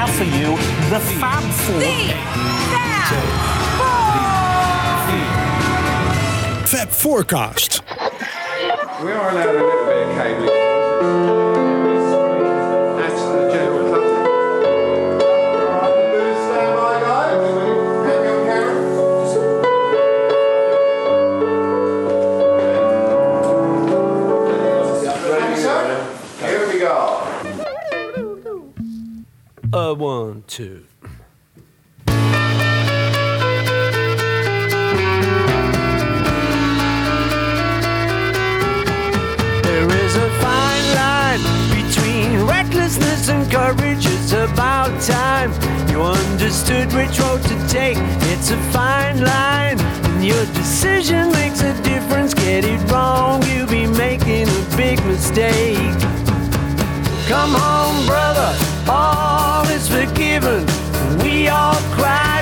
have for you the Fab Four. Fab Forecast. We are allowed a little bit of cabling. Understood which road to take. It's a fine line, and your decision makes a difference. Get it wrong, you'll be making a big mistake. Come home, brother, all is forgiven. We all cried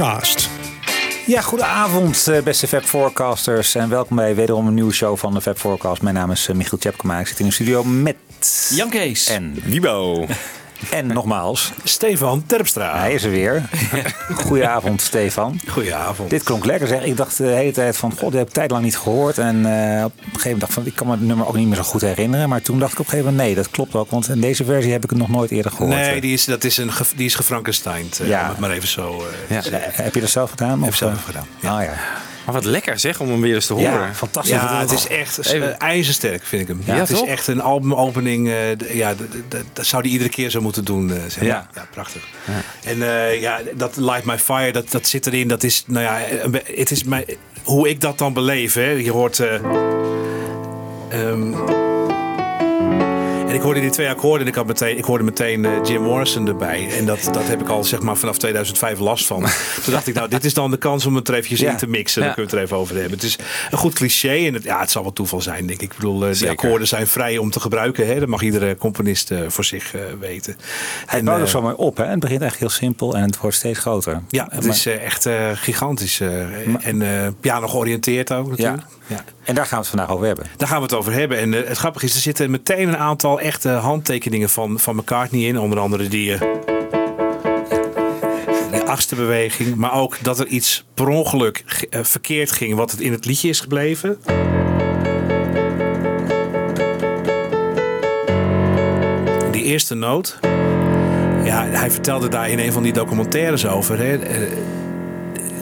Forecast. Ja, goedenavond eh, beste Fab Forecasters en welkom bij wederom een nieuwe show van de Fab Forecast. Mijn naam is eh, Michiel Tjepkema, ik zit in de studio met... Jan Kees. En Wibo. En nogmaals, Stefan Terpstra. hij is er weer. Goedenavond, Stefan. Goedenavond. Dit klonk lekker zeg. Ik dacht de hele tijd van, god, die heb ik tijd lang niet gehoord. En eh, op een gegeven moment dacht ik van, ik kan me het nummer ook niet meer zo goed herinneren. Maar toen dacht ik op een gegeven moment, nee, dat klopt ook. Want in deze versie heb ik het nog nooit eerder gehoord. Nee, die is, dat is een, die is gefrankensteind. eh, Ja. Maar even zo Ja. Eh, Heb je dat zelf gedaan? Heb of, zelf gedaan, Ah ja. Maar wat lekker zeg, om hem weer eens te horen. Ja, fantastisch. Ja, het is echt eh, Even- ijzersterk, vind ik hem. Ja, het is echt een albumopening. eh, ja, dat zou hij iedere keer zo moeten doen. eh, zeg maar. Ja. ja. prachtig. En eh, ja, dat Light My Fire, dat, dat zit erin. Dat is, nou ja, het is mijn, hoe ik dat dan beleef. Hè. Je hoort... eh, ehm, en ik hoorde die twee akkoorden en ik, had meteen, ik hoorde meteen eh, Jim Morrison erbij. En dat, dat heb ik al zeg maar vanaf 2005 last van. Toen dacht ik, nou, dit is dan de kans om het er eventjes Ja. in te mixen. Dan kunnen we het er even over hebben. Het is een goed cliché en het, ja, het zal wel toeval zijn, denk ik. Ik bedoel, eh, die akkoorden zijn vrij om te gebruiken. Hè? Dat mag iedere componist eh, voor zich weten. Hij bouwt ook zo mooi op. Hè? Het begint echt heel simpel en het wordt steeds groter. ja, het Maar- is echt gigantisch. en piano georiënteerd ook natuurlijk. Ja. ja. En daar gaan we het vandaag over hebben. Daar gaan we het over hebben. En eh, het grappige is, er zitten meteen een aantal echte handtekeningen van, van McCartney in. Onder andere die, eh, die achtste beweging. Maar ook dat er iets per ongeluk ge- eh, verkeerd ging wat het in het liedje is gebleven. Die eerste noot. Ja, hij vertelde daar in een van die documentaires over. Hè.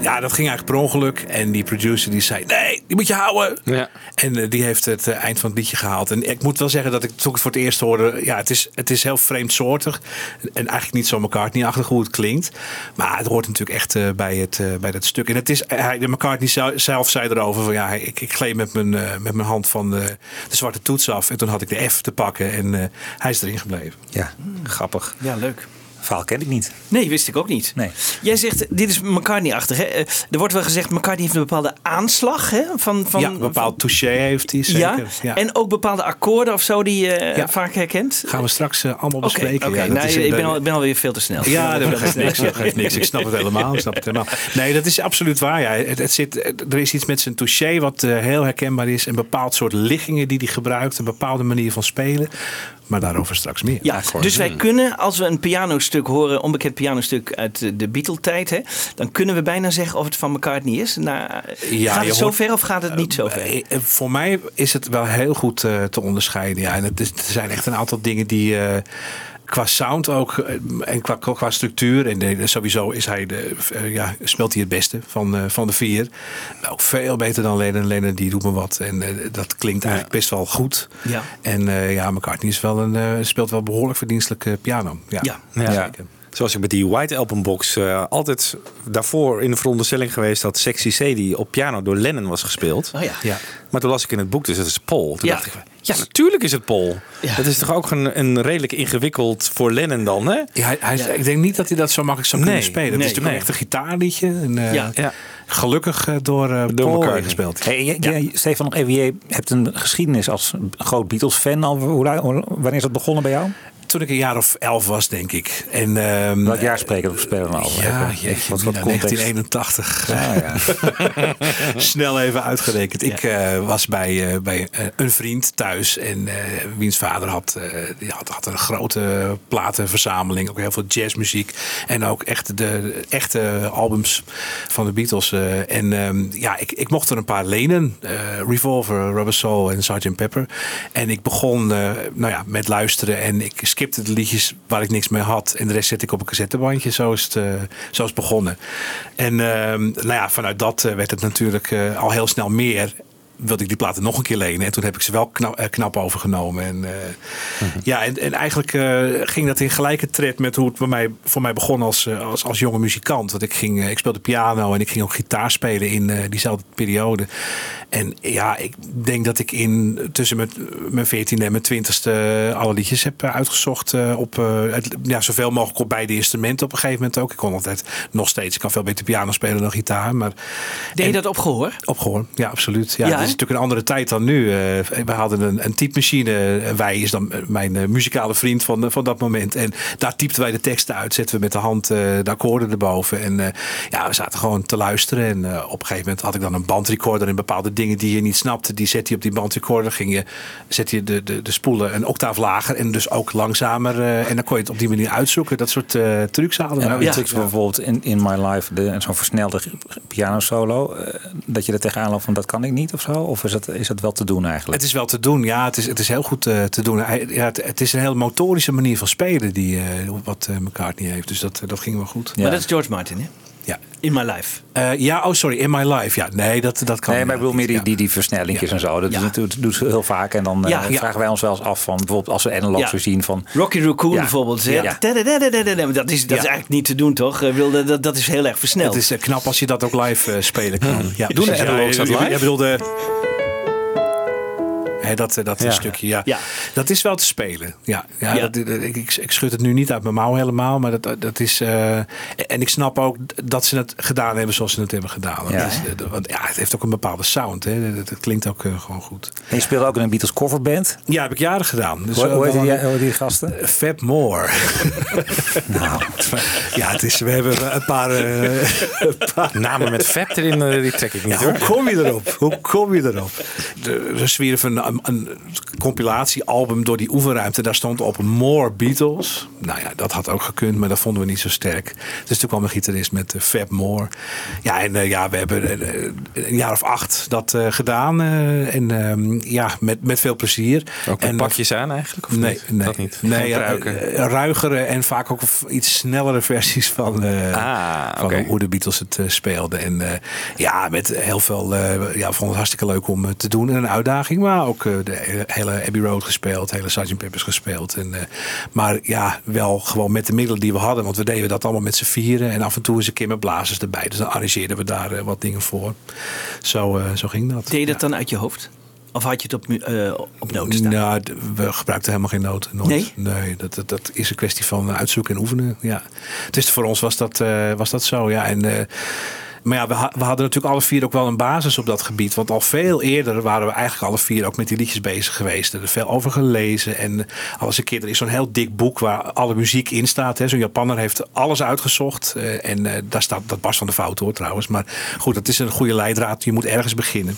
Ja, dat ging eigenlijk per ongeluk. En die producer die zei, nee, die moet je houden. Ja. En eh, die heeft het eh, eind van het liedje gehaald. En ik moet wel zeggen dat ik toen ik het voor het eerst hoorde... Ja, het is, het is heel vreemdsoortig. En eigenlijk niet zo McCartney-achtig hoe het klinkt. Maar het hoort natuurlijk echt eh, bij, het, eh, bij dat stuk. En het is, hij, de McCartney zelf, zelf zei erover van... Ja, ik, ik gleed met mijn, eh, met mijn hand van de, de zwarte toets af. En toen had ik de F te pakken. En eh, hij is erin gebleven. Ja, grappig. Ja, leuk. Verhaal ken ik niet. Nee, wist ik ook niet. Nee. Jij zegt, dit is McCartney-achtig. Hè? Eh, Er wordt wel gezegd, McCartney heeft een bepaalde aanslag. Hè? Van, van, ja, een bepaald touché heeft hij zeker. Ja? Ja. en ook bepaalde akkoorden of zo die je Ja. vaak herkent. Gaan we straks eh, allemaal bespreken. oké. Nou, ik, eh, ben al, ik ben alweer veel te snel. Ja, dat geeft niks. Dat geeft niks. Ik snap het helemaal. Ik snap het helemaal. Nee, dat is absoluut waar. Ja. Het, het zit, er is iets met zijn touché wat eh, heel herkenbaar is. Een bepaald soort liggingen die hij gebruikt. Een bepaalde manier van spelen. Maar daarover straks meer. Ja, dus wij kunnen, als we een pianostuk horen, onbekend pianostuk uit de- Beatle-tijd, hè, dan kunnen we bijna zeggen of het van McCartney is. Nou, Ja, gaat het zo hoort- ver of gaat het niet zo ver? Eh, eh, Voor mij is het wel heel goed eh, te onderscheiden. Ja. En het is, er zijn echt een aantal dingen die. Qua sound ook eh, en qua, qua structuur. En sowieso is hij de, eh, ja, speelt hij het beste van, eh, van de vier. Ook veel beter dan Lennon. Lennon die doet me wat. En dat klinkt eigenlijk best wel goed. Ja. En ja, McCartney is wel een, speelt wel behoorlijk verdienstelijke piano. Ja, Ja. Ja. zeker. Zoals ik met die White Album Box eh, altijd daarvoor in de veronderstelling geweest dat Sexy Sadie op piano door Lennon was gespeeld. Oh ja. Ja. Maar toen las ik in het boek, dus het is Paul. Toen Ja. dacht ik, ja, natuurlijk is het Paul. Ja. Dat is toch ook een, een redelijk ingewikkeld voor Lennon dan, hè? Ja, hij, Ik denk niet dat hij dat zo makkelijk zou kunnen Nee, spelen. Het nee, is natuurlijk nee. echt een gitaarliedje. En, eh, Ja. Ja. Gelukkig eh, door, eh Door Paul McCartney. gespeeld. Hey, jij- jij- Stefan, nog even. Je hebt een geschiedenis als groot Beatles-fan. al. Hoe- Wanneer is dat begonnen bij jou? Toen ik een jaar of elf was, denk ik. En, ehm, Welk jaar spreken we spelen we over? Ja, jeetje, wat, wat Mina, context? 1981. Ah, ja. Snel even uitgerekend. Ik eh, was bij, eh, bij eh, een vriend thuis. En eh, wiens vader had, eh, die had, had een grote platenverzameling. Ook heel veel jazzmuziek. En ook echt de, de echte albums van de Beatles. eh. en ehm, ja, ik, ik mocht er een paar lenen. Eh, Revolver, Rubber Soul en Sgt. Pepper. En ik begon eh, nou ja, met luisteren. En ik skipte de liedjes waar ik niks mee had. En de rest zet ik op een cassettebandje. Zo het, eh, zo het begonnen. En ehm, nou ja, vanuit dat eh, werd het natuurlijk eh, al heel snel meer. Wilde ik die platen nog een keer lenen. En toen heb ik ze wel knap, eh, knap overgenomen. En, eh, ja, en, en eigenlijk eh, ging dat in gelijke tred met hoe het bij mij, voor mij begon als, als, als jonge muzikant. Want ik, ging, ik speelde piano en ik ging ook gitaar spelen in diezelfde periode. En ja, ik denk dat ik in tussen mijn, mijn 14e en mijn 20e alle liedjes heb uitgezocht. op het- ja, zoveel mogelijk op beide instrumenten op een gegeven moment ook. Ik kon altijd nog steeds. Ik kan veel beter piano spelen dan gitaar. Maar Deed je dat op gehoor? op gehoor, ja, absoluut. Ja, Ja, het is natuurlijk een andere tijd dan nu. Eh, we hadden een, een typemachine. En Wij is dan mijn eh, muzikale vriend van, eh, van dat moment. En daar typten wij de teksten uit. Zetten we met de hand eh, de akkoorden erboven. En eh, ja, we zaten gewoon te luisteren. En eh, op een gegeven moment had ik dan een bandrecorder. En bepaalde dingen die je niet snapte, die zet je op die bandrecorder. Ging je, zet je de, de, de spoelen een octaaf lager. En dus ook langzamer. eh, en dan kon je het op die manier uitzoeken. Dat soort eh trucs hadden En we. ja, bijvoorbeeld in, in My Life, de- zo'n versnelde piano solo, eh, dat je er tegenaan loopt van dat kan ik niet of zo? Of is dat, is dat wel te doen eigenlijk? Het is wel te doen, ja. Het is, het is heel goed eh, te doen. Hij, ja, het, het is een heel motorische manier van spelen die eh, wat eh, McCartney heeft. Dus dat, dat ging wel goed. Ja. Maar dat is George Martin, hè? Ja. In My Life. Eh, ja, oh sorry, In My Life. Ja, nee, dat, dat kan Nee, maar ik bedoel meer die, die, die versnellingjes Ja. en zo. Dat Ja. doet, ze heel vaak. En dan eh, Ja. Ja. vragen wij ons wel eens af van bijvoorbeeld als we analogs Ja. weer zien van... Rocky Raccoon Ja. bijvoorbeeld. Ja. Dat is, dat is Ja. eigenlijk niet te doen, toch? Wilde- Dat, dat is heel erg versneld. Het is eh, knap als je dat ook live eh, spelen kan. Ja, Doen de precies. analogs dat je- je- live? Je dat eh, dat Ja. stukje, ja. Ja. Dat is wel te spelen. Ja, ja, Ja. Dat, dat- ik, ik, ik schud het nu niet uit mijn mouw helemaal. Maar dat, dat- is... eh, en ik snap ook dat ze het gedaan hebben zoals ze het hebben gedaan. Dat Ja. is, eh, want ja, het heeft ook een bepaalde sound. Hè. Dat, dat klinkt ook eh, gewoon goed. En je speelde ook in een Beatles coverband. Ja, heb ik jaren gedaan. Dus Hoe, eh, die, hoe gasten? Fab More. Nou, ja, het is, we hebben een paar... eh, een paar Namen met vet erin, eh, die trek ik niet Ja, hoe kom je erop? Hoe kom je erop? De, er zwierf een, compilatiealbum door die oefenruimte. Daar stond op More Beatles. Nou ja, dat had ook gekund, maar dat vonden we niet zo sterk. Dus toen kwam een gitarist met eh, Fab More. Ja, en eh, ja, we hebben eh, een jaar of acht dat gedaan. en ehm, ja, met, met veel plezier. Ook en pakjes aan eigenlijk? Of Nee, niet? nee, Dat niet. Nee, ruigere en vaak ook iets snellere versies van, Ah, van hoe de Beatles het speelden. En ja, met heel veel, ja, we vonden het hartstikke leuk om te doen en een uitdaging. Maar ook de hele, Abbey Road gespeeld, hele Sgt. Peppers gespeeld. En, eh, maar ja, wel gewoon met de middelen die we hadden. Want we deden dat allemaal met z'n vieren. En af en toe eens een keer met blazers erbij. Dus dan arrangeerden we daar eh, wat dingen voor. Zo, eh, zo ging dat. Deed je dat dan uit je hoofd? Of had je het op, eh, op noten staan? Nou, we gebruikten helemaal geen noten. Nooit. Nee? Nee, dat, dat, dat is een kwestie van uitzoeken en oefenen. Ja. Dus voor ons was dat, eh, was dat zo. Ja. En, eh, maar ja, we, ha- we hadden natuurlijk alle vier ook wel een basis op dat gebied. Want al veel eerder waren we eigenlijk alle vier ook met die liedjes bezig geweest. Er veel over gelezen. En alles een keer, er is zo'n heel dik boek waar alle muziek in staat. Zo'n Japanner heeft alles uitgezocht. eh, en eh, daar staat, dat barst van de fout hoor trouwens. Maar goed, dat is een goede leidraad. Je moet ergens beginnen.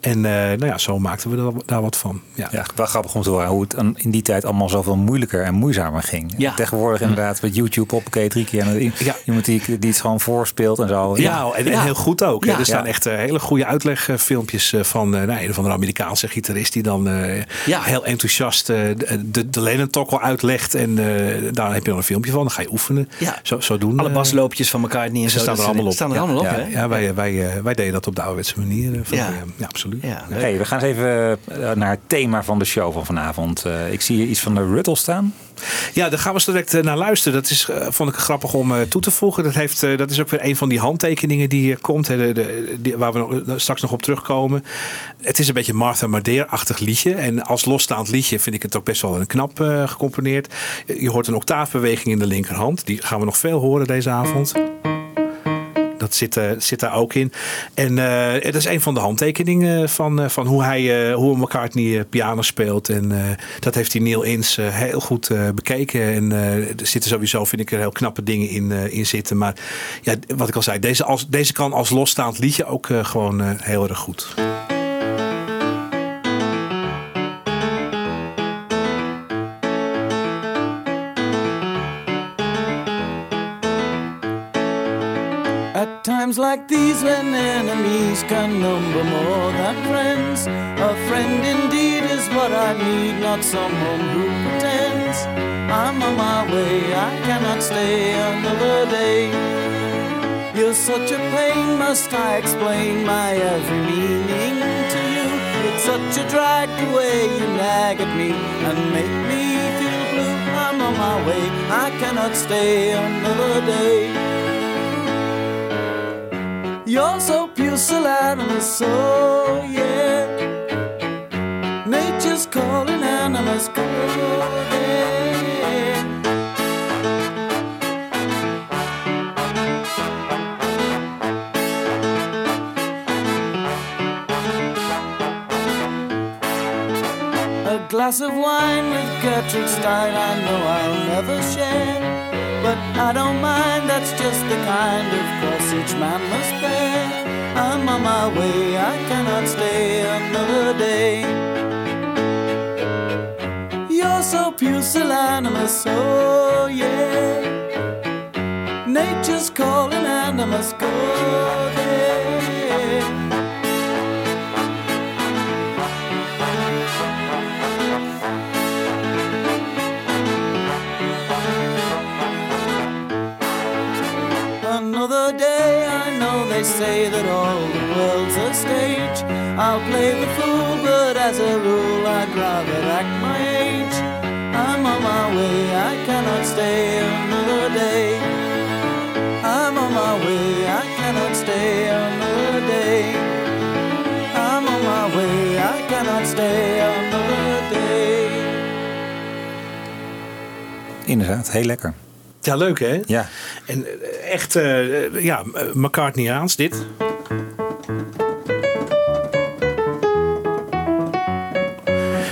En eh, nou ja, zo maakten we daar, daar wat van. Ja. ja, wel grappig om te horen hoe het in die tijd allemaal zoveel moeilijker en moeizamer ging. Ja. Tegenwoordig inderdaad met YouTube hoppakee drie keer. En Ja. iemand die, die het gewoon voorspeelt en zo. Ja, en, en Ja. heel goed ook. Er staan Ja. echt eh, hele goede uitlegfilmpjes eh, van eh, nou, een of andere Amerikaanse gitarist die dan eh, Ja. heel enthousiast eh, de, de, Lennon Talk al uitlegt. En eh, daar heb je dan een filmpje van. Dan ga je oefenen. Ja. Zo, zo doen. Alle basloopjes van McCartney en ze zo. staan er allemaal op. Staan er Ja, allemaal op, ja, hè? Ja, wij, wij, eh, wij deden dat op de ouderwetse manier. van, Ja. absoluut. Hey, we gaan eens even naar het thema van de show van vanavond. Eh, ik zie hier iets van de Ruddle staan. Ja, daar gaan we direct eh, naar luisteren. Dat is, eh, vond ik grappig om eh, toe te voegen. Dat, heeft, dat is ook weer een van die handtekeningen die hier komt. Hè, de, waar we straks nog op terugkomen. Het is een beetje Martha Mardeer-achtig liedje. En als losstaand liedje vind ik het ook best wel een knap gecomponeerd. Je hoort een octaafbeweging in de linkerhand. Die gaan we nog veel horen deze avond. Eh, zit daar ook in. En eh het is een van de handtekeningen van, eh, van hoe, hij, hoe McCartney piano speelt. En dat heeft die Neil eh, heel goed bekeken. En er zitten sowieso, vind ik, er heel knappe dingen in, in zitten. Maar ja, wat ik al zei, deze, als, deze kan als losstaand liedje ook gewoon heel erg goed. Times like these, when enemies can number more than friends, a friend indeed is what I need, not someone who pretends. I'm on my way, I cannot stay another day. You're such a pain, must I explain my every meaning to you? It's such a drag the way you nag at me and make me feel blue. I'm on my way, I cannot stay another day. You're so pusillanimous, so yeah. Nature's calling animals, go there. A glass of wine with Gertrude Stein, I know I'll never share. But I don't mind, that's just the kind of cross each man must bear. I'm on my way, I cannot stay another day. You're so pusillanimous, oh yeah. Nature's calling and I must go I'll play the fool, but as a rule, I'd rather act my age. I'm on my way, I cannot stay another day. I'm on my way, I cannot stay another day. I'm on my way, I cannot stay another day. Inderdaad, heel lekker. Ja, leuk hè? Ja. En eh, echt, uh, ja, McCartney-aans dit.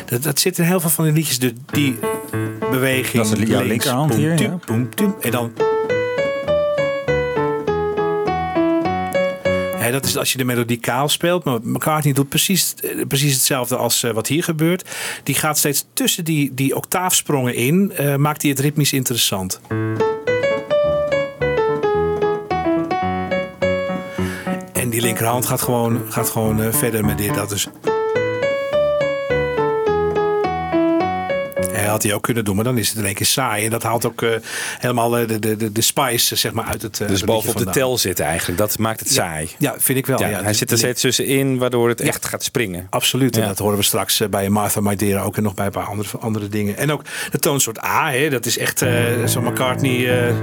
Dat, dat zit in heel veel van die liedjes, die beweging. Dat is links, linkerhand hier, ja. tuum, en dan... Hè, dat is als je de melodie kaal speelt. Maar McCartney doet precies, eh, precies hetzelfde als eh, wat hier gebeurt. Die gaat steeds tussen die, die octaafsprongen in. eh, maakt hij het ritmisch interessant. En die linkerhand gaat gewoon, gaat gewoon verder met dit. Dat is... Ja, had hij ook kunnen doen, maar dan is het in één keer saai. En dat haalt ook eh, helemaal eh, de, de, de, de spice eh, zeg maar, uit het. Dus bovenop de tel zitten eigenlijk. Dat maakt het saai. Ja, vind ik wel. Ja, Ja, hij zit er steeds tussenin, waardoor het echt gaat springen. Absoluut. En dat horen we straks bij Martha Maidera ook en nog bij een paar andere, andere dingen. En ook de toonsoort A, hè, dat is echt zo'n McCartney.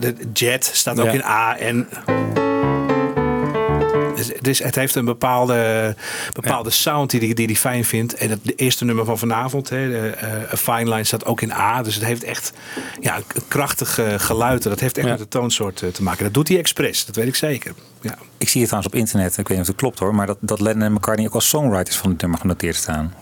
de, jet staat ook Ja. in A en. Dus, dus het heeft een bepaalde, bepaalde sound die hij die, die fijn vindt. En het de eerste nummer van vanavond, hè, de, eh, A Fine Line, staat ook in A. Dus het heeft echt ja, een krachtig eh, geluid. En Dat heeft echt Ja. met de toonsoort eh, te maken. Dat doet hij expres, dat weet ik zeker. Ja. Ik zie het trouwens op internet, ik weet niet of het klopt hoor, maar dat, dat Lennon en McCartney ook als songwriters van het nummer genoteerd staan.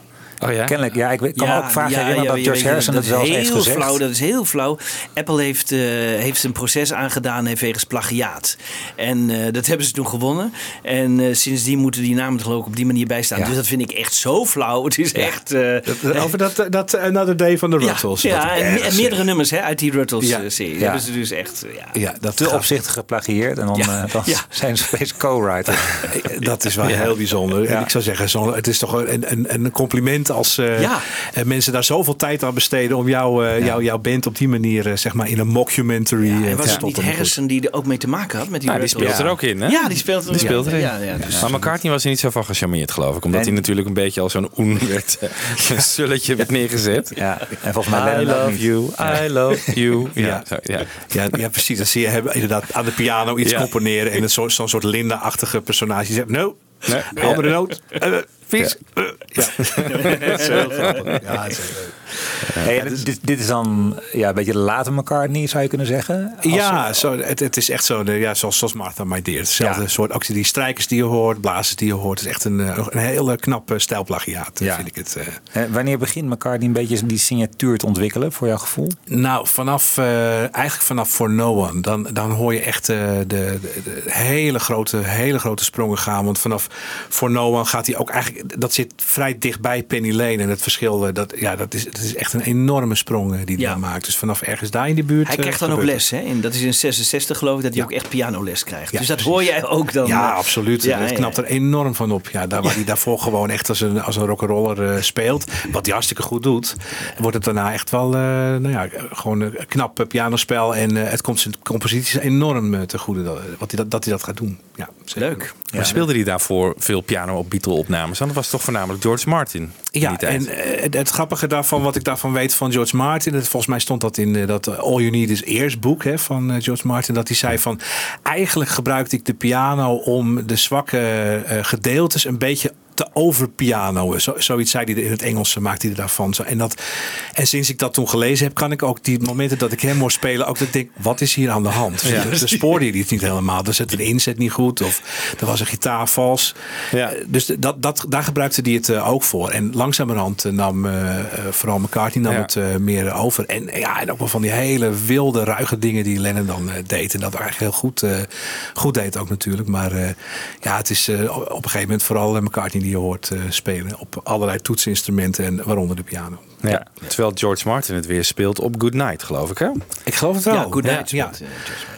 Oh ja? Kennelijk, ja, ik kan me ook vaak herinneren dat George Harrison dat is zelfs heeft heel gezegd. Flauw, dat is heel flauw. Apple heeft, eh, heeft zijn proces aangedaan heeft wegens plagiaat. En eh, dat hebben ze toen gewonnen. En eh, sindsdien moeten die namen geloof ik op die manier bij staan. Ja. Dus dat vind ik echt zo flauw. Het is echt... eh, Over dat, dat Another Day van de Ruttles. ja, Dat en, meerdere nummers hè, uit die Ja. Ruttles-serie. Ja. hebben ze dus echt... ja. Ja, dat Te opzichtig geplagieerd en dan, Ja. eh, dan Ja. zijn ze opeens co-writer. Dat is wel heel bijzonder. En ik zou zeggen, zo, het is toch een, een, een compliment als eh, Ja. eh, mensen daar zoveel tijd aan besteden om jou, eh, jou, jouw band op die manier zeg maar in een mockumentary Ja, en te was het stoppen. niet. Harrison die er ook mee te maken had met die Ja, die speelt er ook in, hè? Ja, die speelt er Die speelt erin. Ja, ja, dus- Maar McCartney was er niet zo van gecharmeerd, geloof ik. Omdat En- hij natuurlijk een beetje als zo'n oen werd, een sulletje werd neergezet. Ja, en volgens mij I love you, I love you. Ja, Ja. ja. Ja, ja, precies. Dan zie je hem inderdaad aan de piano iets Ja. componeren. En zo'n soort Linda-achtige personage. Die zegt, no, Nee. andere noot, vies. eh, ja. Dat is heel grappig. Ja, het is heel leuk. Hey, dit, dit is dan ja, een beetje de late McCartney, zou je kunnen zeggen? Als- Ja, zo, het, het is echt zo, de, ja, zoals, zoals Martha My Dear. Hetzelfde Ja. soort, ook die strijkers die je hoort, blazers die je hoort. Het is echt een, eh, een hele knappe stijlplagiaat, Ja. vind ik het. eh. Wanneer begint McCartney een beetje die signatuur te ontwikkelen, voor jouw gevoel? Nou, vanaf, eh, eigenlijk vanaf For No One, dan, dan hoor je echt de, de, de hele, grote, hele grote sprongen gaan. Want vanaf For No One gaat hij ook eigenlijk, dat zit vrij dichtbij Penny Lane. En het verschil, dat, ja, dat, is, dat is echt een enorme sprong eh, die hij Ja. dan maakt. Dus vanaf ergens daar in die buurt. Hij eh, krijgt dan ook les, hè? En dat is in 66 geloof ik, dat hij Ja. ook echt pianoles krijgt. Ja, dus dat precies. hoor jij ook dan. Ja, eh, absoluut. ja, het ja, knapt ja. er enorm van op. Ja, daar waar hij daarvoor gewoon echt als een, als een rock'n'roller eh, speelt. Wat hij hartstikke goed doet. Wordt het daarna echt wel, eh, nou ja, gewoon een knap pianospel. En het komt zijn composities enorm te goede dat, wat hij dat, dat hij dat gaat doen. Ja, zeker. Leuk. Maar speelde hij daarvoor veel piano op Beatle-opnames? Dat was toch voornamelijk George Martin in Ja, die tijd? en het, het grappige daarvan, wat ik daarvan weet van George Martin, het, volgens mij stond dat in eh, dat eh, All You Need Is Ears boek hè, van eh, George Martin, dat hij zei van, eigenlijk gebruikte ik de piano om de zwakke gedeeltes een beetje te overpianoen. Zo, zoiets zei hij in het Engels, maakte hij daarvan. Zo, en, dat, en sinds ik dat toen gelezen heb, kan ik ook die momenten dat ik hem hoor spelen, ook dat ik denk, wat is hier aan de hand? Ja. Dus spoorde hij iets niet helemaal. Er zit een inzet niet goed of er was een gitaar vals. Ja. Eh, Dus dat, dat, daar gebruikte hij het eh, ook voor. En langzamerhand eh, nam eh, vooral McCartney nam Ja. het meer over. En, ja, en ook wel van die hele wilde, ruige dingen die Lennon dan deed. En dat eigenlijk heel goed, goed deed ook natuurlijk. Maar ja, het is op een gegeven moment vooral McCartney die je hoort eh, spelen. Op allerlei toetsinstrumenten en waaronder de piano. Ja. Terwijl George Martin het weer speelt op Good Night, geloof ik, hè? Ik geloof het wel. Ja, Good Night Ja, eh.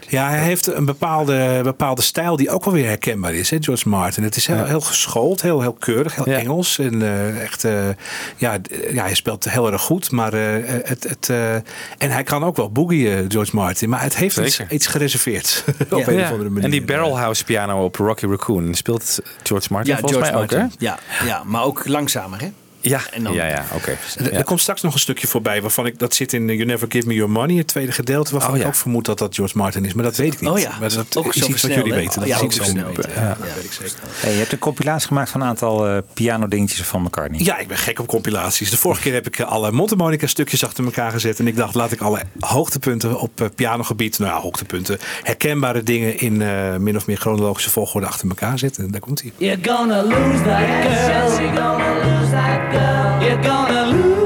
Ja, hij heeft een bepaalde, bepaalde stijl die ook wel weer herkenbaar is, hè, George Martin. Het is heel, heel geschoold, heel, heel keurig, heel Ja. Engels. En eh, echt, eh, ja, ja, hij speelt heel erg goed. Maar eh, het, het, eh, en hij kan ook wel boogie, eh, George Martin. Maar het heeft iets, iets gereserveerd. op een Ja. of andere manier. En die barrelhouse piano op Rocky Raccoon speelt George Martin Ja, volgens George mij ook, Martin. hè? Ja, ja, maar ook langzamer, hè? Ja, En dan- ja, ja, oké. Er- Ja. Er komt straks nog een stukje voorbij waarvan ik dat zit in eh, You Never Give Me Your Money, het tweede gedeelte, waarvan Oh, ik ook vermoed dat dat George Martin is, maar dat weet ik niet. Oh ja, maar dat ook is zo iets wat jullie weten. Oh, Dat ja, is ook versneld, ik- ja. ja, Ja. dat weet ik zeker. Hey, je hebt een compilatie gemaakt van een aantal eh piano dingetjes van McCartney. Ja, ik ben gek op compilaties. De vorige keer heb ik eh, alle mondharmonica stukjes achter elkaar gezet. En ik dacht, laat ik alle hoogtepunten op eh, pianogebied, nou ja, hoogtepunten, herkenbare dingen in eh, min of meer chronologische volgorde achter elkaar zetten. En daar komt hij. You're gonna lose that girl. You're gonna lose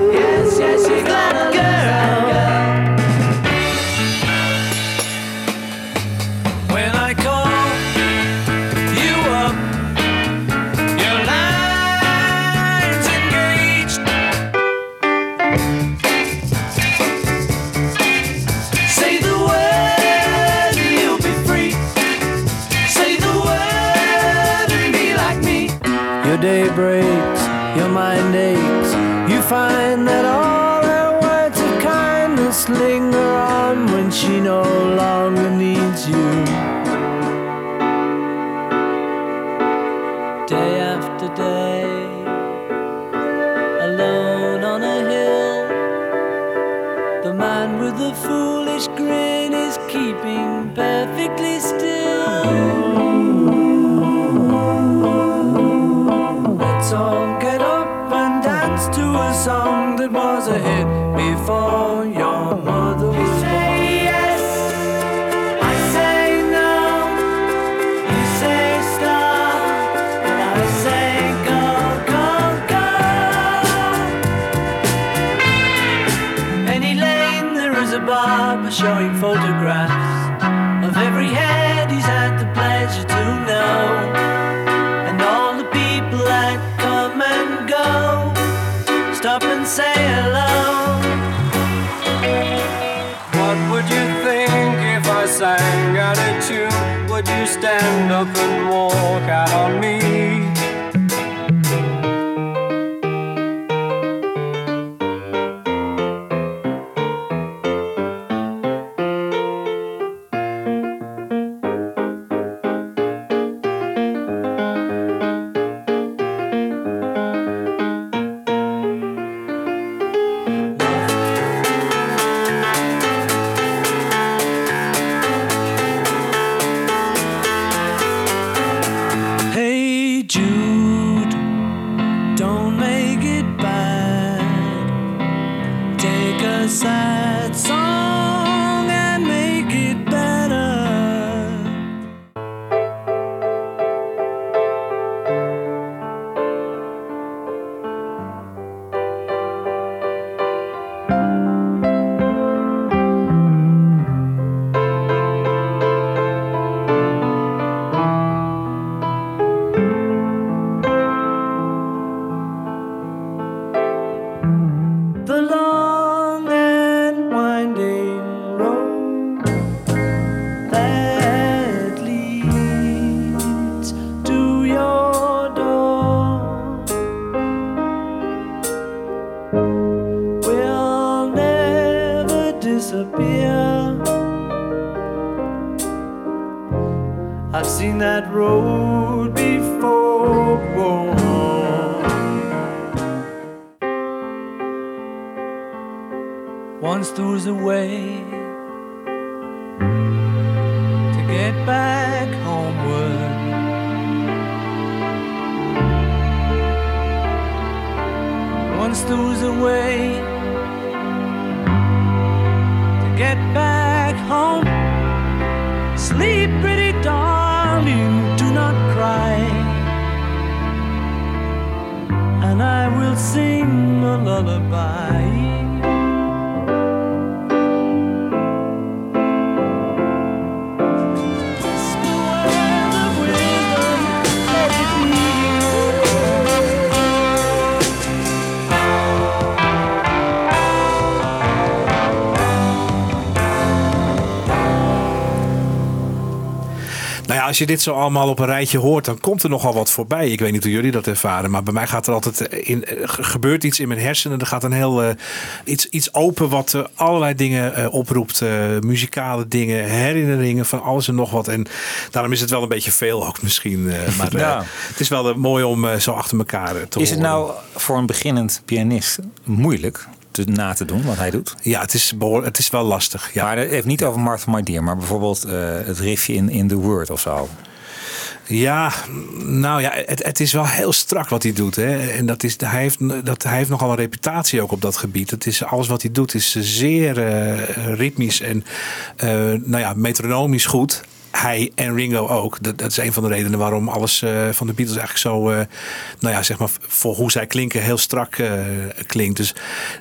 up and walk out on me? Als je dit zo allemaal op een rijtje hoort, dan komt er nogal wat voorbij. Ik weet niet hoe jullie dat ervaren, maar bij mij gaat er altijd eh, in, eh, ge- gebeurt iets in mijn hersenen. Er gaat een heel eh, iets, iets open wat allerlei dingen oproept. eh, muzikale dingen, herinneringen van alles en nog wat. En daarom is het wel een beetje veel ook misschien. eh, maar eh, Ja. het is wel mooi om zo achter elkaar te Is het nou voor een beginnend pianist moeilijk te, na te doen wat hij doet? Ja, het is, het is wel lastig. Ja. Maar het heeft niet over Martha My Dear, maar bijvoorbeeld eh, het riffje in, in The Word of zo. Ja, nou ja, het, het is wel heel strak wat hij doet. Hè. En dat is, hij, heeft, dat, hij heeft nogal een reputatie ook op dat gebied. Het is, alles wat hij doet is zeer eh, ritmisch en eh, nou ja, metronomisch goed. Hij en Ringo ook. Dat, dat is een van de redenen waarom alles eh, van de Beatles eigenlijk zo, eh, nou ja, zeg maar, voor hoe zij klinken, heel strak eh, klinkt. Dus,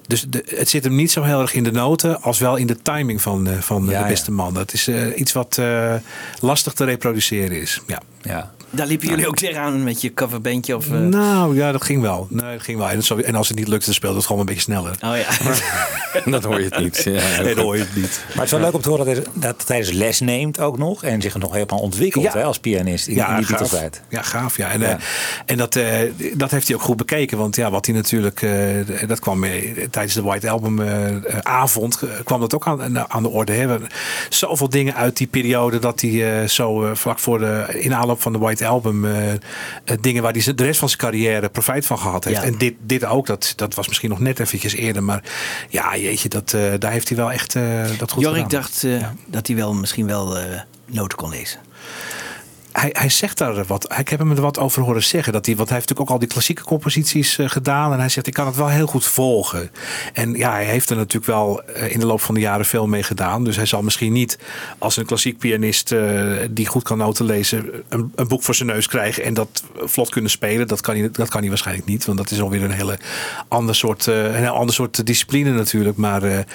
dus de, het zit hem niet zo heel erg in de noten, als wel in de timing van, van Ja, de ja. beste man. Dat is iets wat lastig te reproduceren is. Ja. Ja. Daar liepen jullie ook tegenaan met je coverbandje? Of, eh, Nou ja, dat ging wel. Nee, dat ging wel. En, het zo- en als het niet lukte, dan speelde het gewoon een beetje sneller. Oh ja. Dan hoor je het niet. Ja, Nee, dan hoor je het niet. Maar het is wel leuk om te horen dat hij, dat hij tijdens les neemt ook nog. En zich nog helemaal ontwikkelt Ja. hè, als pianist in, in die gaaf. Beatles-tijd. Ja, gaaf. Ja. En, Ja. eh, en dat, eh, dat heeft hij ook goed bekeken. Want ja, wat hij natuurlijk, eh, dat kwam tijdens de White Album avond, kwam dat ook aan, aan de orde. Hè. Zoveel dingen uit die periode dat hij eh, zo vlak voor de in aanloop van de White Album eh, eh, dingen waar hij de rest van zijn carrière profijt van gehad heeft. Ja. En dit, dit ook, dat, dat was misschien nog net eventjes eerder. Maar ja, jeetje, dat, eh, daar heeft hij wel echt dat goed Jorik gedaan. dacht dat hij wel misschien wel noten kon lezen. Hij, hij zegt daar wat. Ik heb hem er wat over horen zeggen. Dat hij, want hij heeft natuurlijk ook al die klassieke composities eh, gedaan. En hij zegt, ik kan het wel heel goed volgen. En ja, hij heeft er natuurlijk wel eh, in de loop van de jaren veel mee gedaan. Dus hij zal misschien niet als een klassiek pianist eh, die goed kan noten lezen... Een, een boek voor zijn neus krijgen en dat vlot kunnen spelen. Dat kan hij, dat kan hij waarschijnlijk niet. Want dat is alweer een hele ander soort, een ander soort discipline natuurlijk. Maar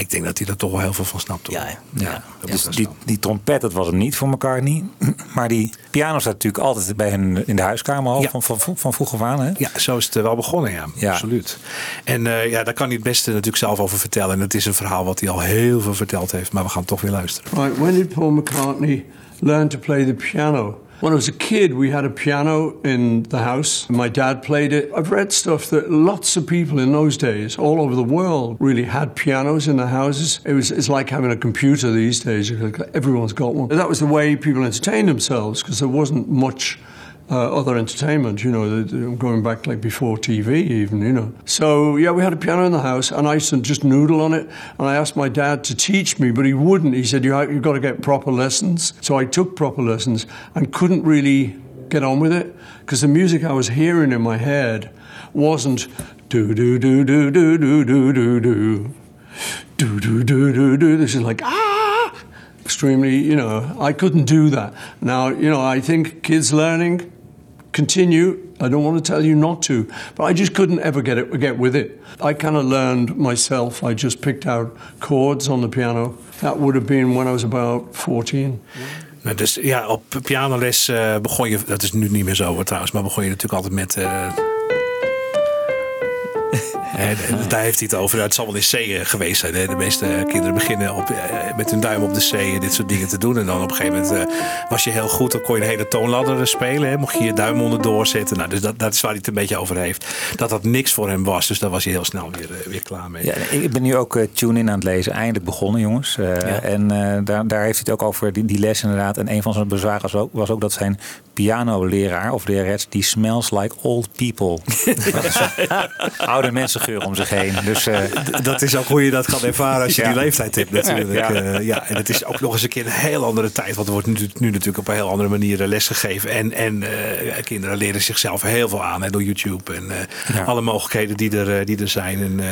ik denk dat hij er toch wel heel veel van snapt. hoor. Ja, ja. Dus die, die trompet, dat was hem niet voor McCartney. Maar die piano staat natuurlijk altijd bij hen in de huiskamer al Ja. van, van, van vroeg af aan. Hè? Ja, zo is het eh, wel begonnen, ja. Ja. Absoluut. En eh, ja, daar kan hij het beste natuurlijk zelf over vertellen. En het is een verhaal wat hij al heel veel verteld heeft. Maar we gaan toch weer luisteren. Right, when did Paul McCartney learn to play the piano? When I was a kid, we had a piano in the house. My dad played it. I've read stuff that lots of people in those days, all over the world, really had pianos in their houses. It was, it's like having a computer these days. Everyone's got one. That was the way people entertained themselves because there wasn't much uh, other entertainment, you know, going back like before TV, even, you know. So, yeah, we had a piano in the house, and I used to just noodle on it. And I asked my dad to teach me, but he wouldn't. He said, you, ha- You've got to get proper lessons. So I took proper lessons and couldn't really get on with it because the music I was hearing in my head wasn't do, do, do, do, do, do, do, do, do. Do, do, do, do, do. This is like, ah! extremely, you know, I couldn't do that. Now, you know, I think kids learning continue. I don't want to tell you not to, but I just couldn't ever get it get with it. I kind of learned myself. I just picked out chords on the piano. That would have been when I was about 14. Nou, dus ja, op pianoles eh, begon je... Dat is nu niet meer zo trouwens. Maar begon je natuurlijk altijd met... eh, En, en daar heeft hij het over. Het zal wel in C geweest zijn. Hè? De meeste kinderen beginnen op, eh, met hun duim op de C en dit soort dingen te doen. En dan op een gegeven moment eh, was je heel goed. Dan kon je een hele toonladder spelen. Hè? Mocht je je duim onderdoor zetten. Nou, dus dat, dat is waar hij het een beetje over heeft. Dat dat niks voor hem was. Dus daar was hij heel snel weer, eh, weer klaar mee. Ja, ik ben nu ook tune-in aan het lezen. Eindelijk begonnen, jongens. En daar, daar heeft hij het ook over, die, die les inderdaad. En een van zijn bezwaren was ook, was ook dat zijn pianoleraar of lerares... die smells like old people. Is zo'n om zich heen. Dus eh, dat is ook hoe je dat gaat ervaren als je Ja. die leeftijd hebt natuurlijk. Ja. Ja. ja, en het is ook nog eens een keer een heel andere tijd. Want er wordt nu, nu natuurlijk op een heel andere manier eh, lesgegeven. En, en eh, kinderen leren zichzelf heel veel aan hè, door YouTube. En eh, Ja. alle mogelijkheden die er, eh, die er zijn. En, eh,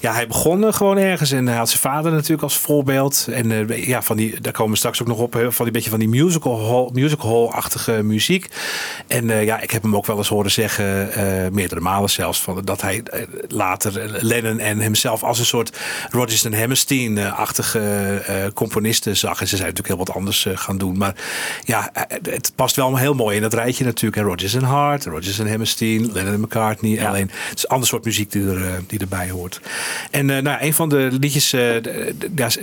ja, hij begon eh, gewoon ergens. En hij had zijn vader natuurlijk als voorbeeld. En eh, ja, van die, daar komen we straks ook nog op. Van die beetje van die musical hall, musical hall-achtige muziek. En eh, ja, ik heb hem ook wel eens horen zeggen, eh, meerdere malen zelfs, van, dat hij eh, later Lennon en hemzelf als een soort Rodgers en Hammerstein-achtige eh, componisten zag. En ze zijn natuurlijk heel wat anders eh, gaan doen. Maar ja, eh, het past wel heel mooi in dat rijtje natuurlijk. En Rodgers en Hart, Rodgers en Hammerstein, Lennon en McCartney. Alleen het is een ander soort muziek die, er, die erbij hoort. En nou, een van de liedjes, ja,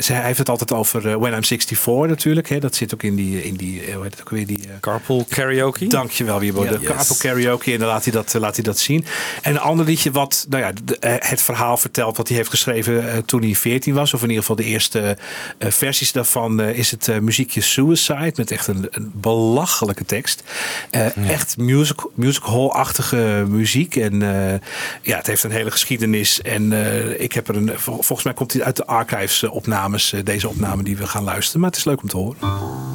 hij heeft het altijd over When I'm 64 natuurlijk. Hè. Dat zit ook in die, in die hoe heet het ook weer, die... Carpool karaoke. Dankjewel, Wiebo. Ja. De Yes. Carpool Karaoke. En dan laat hij, dat, laat hij dat zien. En een ander liedje wat nou ja, de- het verhaal vertelt wat hij heeft geschreven eh, toen hij 14 was. Of in ieder geval de eerste eh, versies daarvan eh, is het eh, muziekje Suicide. Met echt een, een belachelijke tekst. Eh, Echt music, music hall-achtige muziek. En eh, ja, het heeft een hele geschiedenis. En eh, ik heb er een, vol- volgens mij komt hij uit de archives eh, opnames. eh, deze opname die we gaan luisteren. Maar het is leuk om te horen.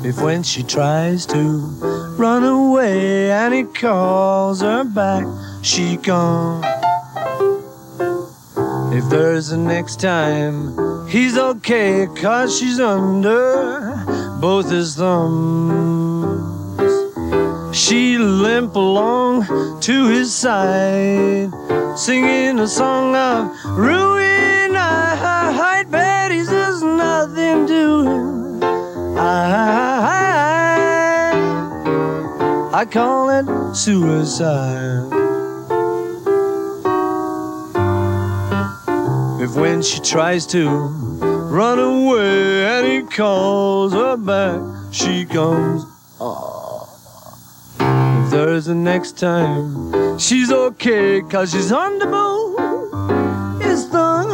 If when she tries to run away and he calls her back, she gone. If there's a next time, he's okay, cause she's under both his thumbs. She limp along to his side, singing a song of ruin. I Betty's there's nothing doing. I, I call it suicide. If when she tries to run away and he calls her back, she comes. If there's a next time, she's okay, cause she's on the boat. It's thumb.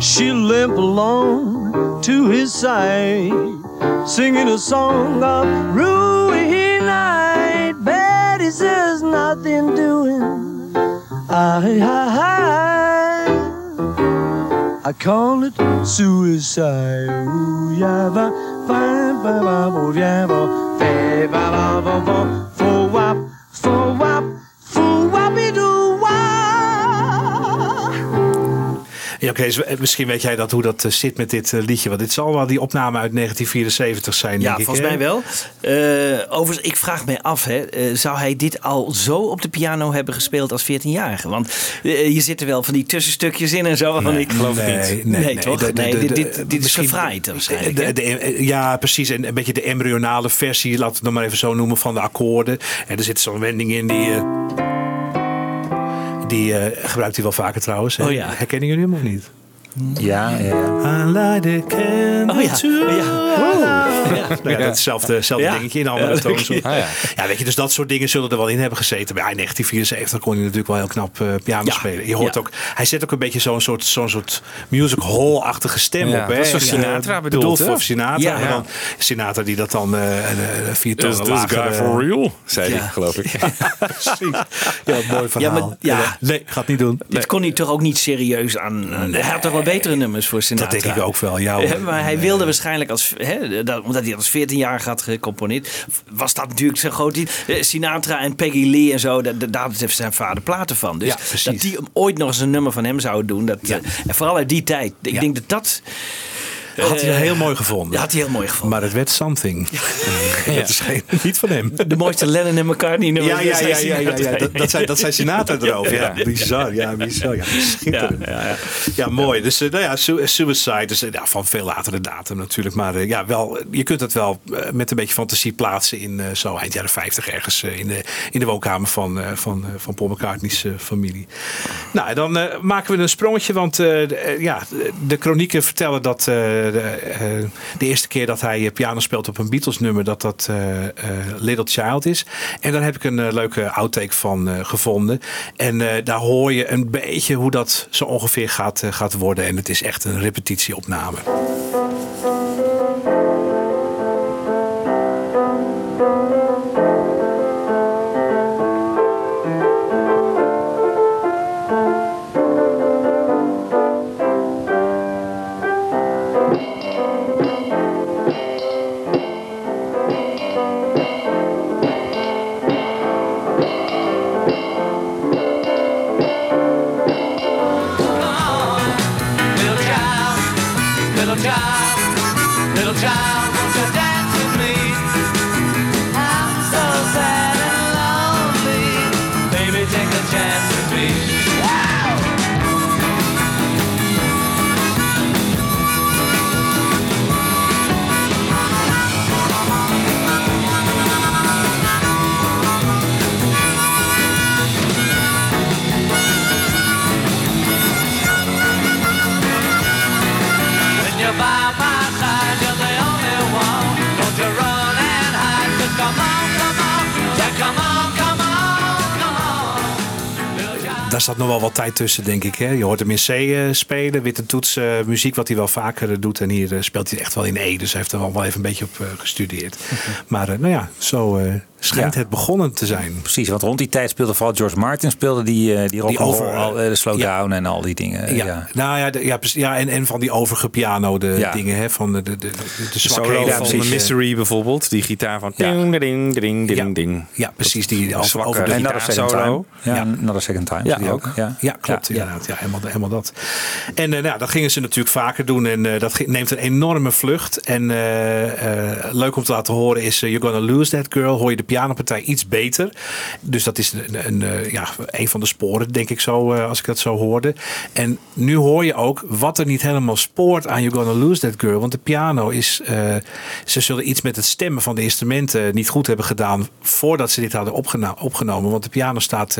She limp along to his side, singing a song of ruin night. Betty says nothing doing. I, I, I call it suicide. Où y a va, va, va, va, va, va, va, va, va, va, va, Ja, oké, dus, eh, misschien weet jij dat, hoe dat eh, zit met dit eh, liedje. Want dit zal wel die opname uit 1974 zijn, Ja, denk ik. volgens mij wel. Eh, overigens, ik vraag mij af, hè, zou hij dit al zo op de piano hebben gespeeld als 14-jarige? Want je zit er wel van die tussenstukjes in en zo. waarvan ik geloof ik niet. Nee, nee, toch? de- de- nee, de- dit, dit, dit is gefraaid waarschijnlijk. De- ja, precies. En een beetje de embryonale versie, laten we het nog maar even zo noemen, van de akkoorden. En er zit zo'n wending in die. Die eh, gebruikt hij wel vaker trouwens. hè? Oh ja. Herkennen jullie hem of niet? Ja, ja, ja. I light a candle Oh ja. to Ja. Nou ja, dat is hetzelfde, hetzelfde Ja. dingetje in andere Ja, toon. leuk. Zo. Ah, ja. Ja, weet je, dus dat soort dingen zullen er wel in hebben gezeten. Maar ja, in 1974 kon hij natuurlijk wel heel knap eh, piano Ja. spelen. Je hoort Ja. ook, hij zet ook een beetje zo'n soort, zo'n soort music hall-achtige stem Ja, op. Hè? dat is voor Ja, Sinatra bedoeld, bedoeld hè? voor Sinatra. Ja. En dan Sinatra die dat dan eh, een vier Is tonen this lager... guy for real? Zei Ja. hij, geloof ik. precies. Ja, mooi verhaal. maar- ja. Nee, gaat niet doen. Dit kon hij toch ook niet serieus aan. aan- Hij had toch wel betere nummers voor Sinatra. Dat denk ik ook wel, ja. hoor. Maar hij wilde waarschijnlijk als, hè, dat, omdat hij dat als 14 jaar had gecomponeerd, was dat natuurlijk zijn groot iets. Eh, Sinatra en Peggy Lee en zo, daar, daar heeft zijn vader platen van. Dus Ja, dat die ooit nog eens een nummer van hem zouden doen, dat, Ja. eh, en vooral uit die tijd. Ik denk dat dat. Had hij eh, heel mooi gevonden. Dat had hij heel mooi gevonden. Maar het werd something. Dat is geen, niet van hem. de mooiste Lennon en McCartney nummers. Ja, ja, dat ja, ja, ja. Dat, dat, zijn, dat zijn Sinatra erover. Ja, bizar. Ja, bizar. Ja, schitterend. Ja, mooi. Dus eh, nou ja, Su- Suicide dus, eh, ja, van veel latere datum natuurlijk. Maar eh, ja, wel, je kunt het wel eh, met een beetje fantasie plaatsen in eh, zo eind jaren 50 ergens eh, in, de, in de woonkamer van, eh, van, eh, van Paul McCartney's eh, familie. Nou, dan eh, maken we een sprongetje, want eh, de, eh, ja, de, de chronieken vertellen dat eh, de, eh, de eerste keer dat hij eh, piano speelt op een Beatles nummer, dat dat eh, eh, Little Child is. En daar heb ik een eh, leuke outtake van eh, gevonden. En eh, daar hoor je een beetje hoe dat zo ongeveer gaat, eh, gaat worden. En het is echt een repetitieopname. Daar zat nog wel wat tijd tussen, denk ik. Hè? Je hoort hem in C eh, spelen, witte toets, eh, muziek wat hij wel vaker eh, doet. En hier speelt hij echt wel in E, dus hij heeft er wel even een beetje op gestudeerd. Maar nou ja, zo schijnt Ja. het begonnen te zijn. Precies, want rond die tijd speelde vooral George Martin speelde die, eh, die rock Die over- al, eh, de slowdown ja. en al die dingen. Ja, Ja. Nou ja, de- ja, precies. ja en, en van die overige piano de Ja. dingen, hè, van de, de, de, de, de De zwakheden. solo van precies, eh, Mystery bijvoorbeeld. Die gitaar van Ja. ding, ding, ding, ding, Ja. ding. Ja, precies. Die over, over de En Another Second Time. gitaarsolo. Ja. Another Second Time. Ja, ook. Ja, Ja, klopt Ja. inderdaad. Ja, helemaal, helemaal dat. En eh, nou, dat gingen ze natuurlijk vaker doen. En eh, dat neemt een enorme vlucht. En eh, eh, leuk om te laten horen is eh, You're Gonna Lose That Girl. Hoor je de pianopartij iets beter. Dus dat is een, een, eh, ja, een van de sporen, denk ik zo, eh, als ik dat zo hoorde. En nu hoor je ook wat er niet helemaal spoort aan You're Gonna Lose That Girl. Want de piano is... eh, ze zullen iets met het stemmen van de instrumenten niet goed hebben gedaan... voordat ze dit hadden opgena- opgenomen. Want de piano staat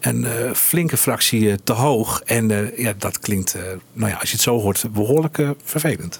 een flinke fractie te hoog. En ja, dat klinkt, nou ja, als je het zo hoort, behoorlijk eh, vervelend.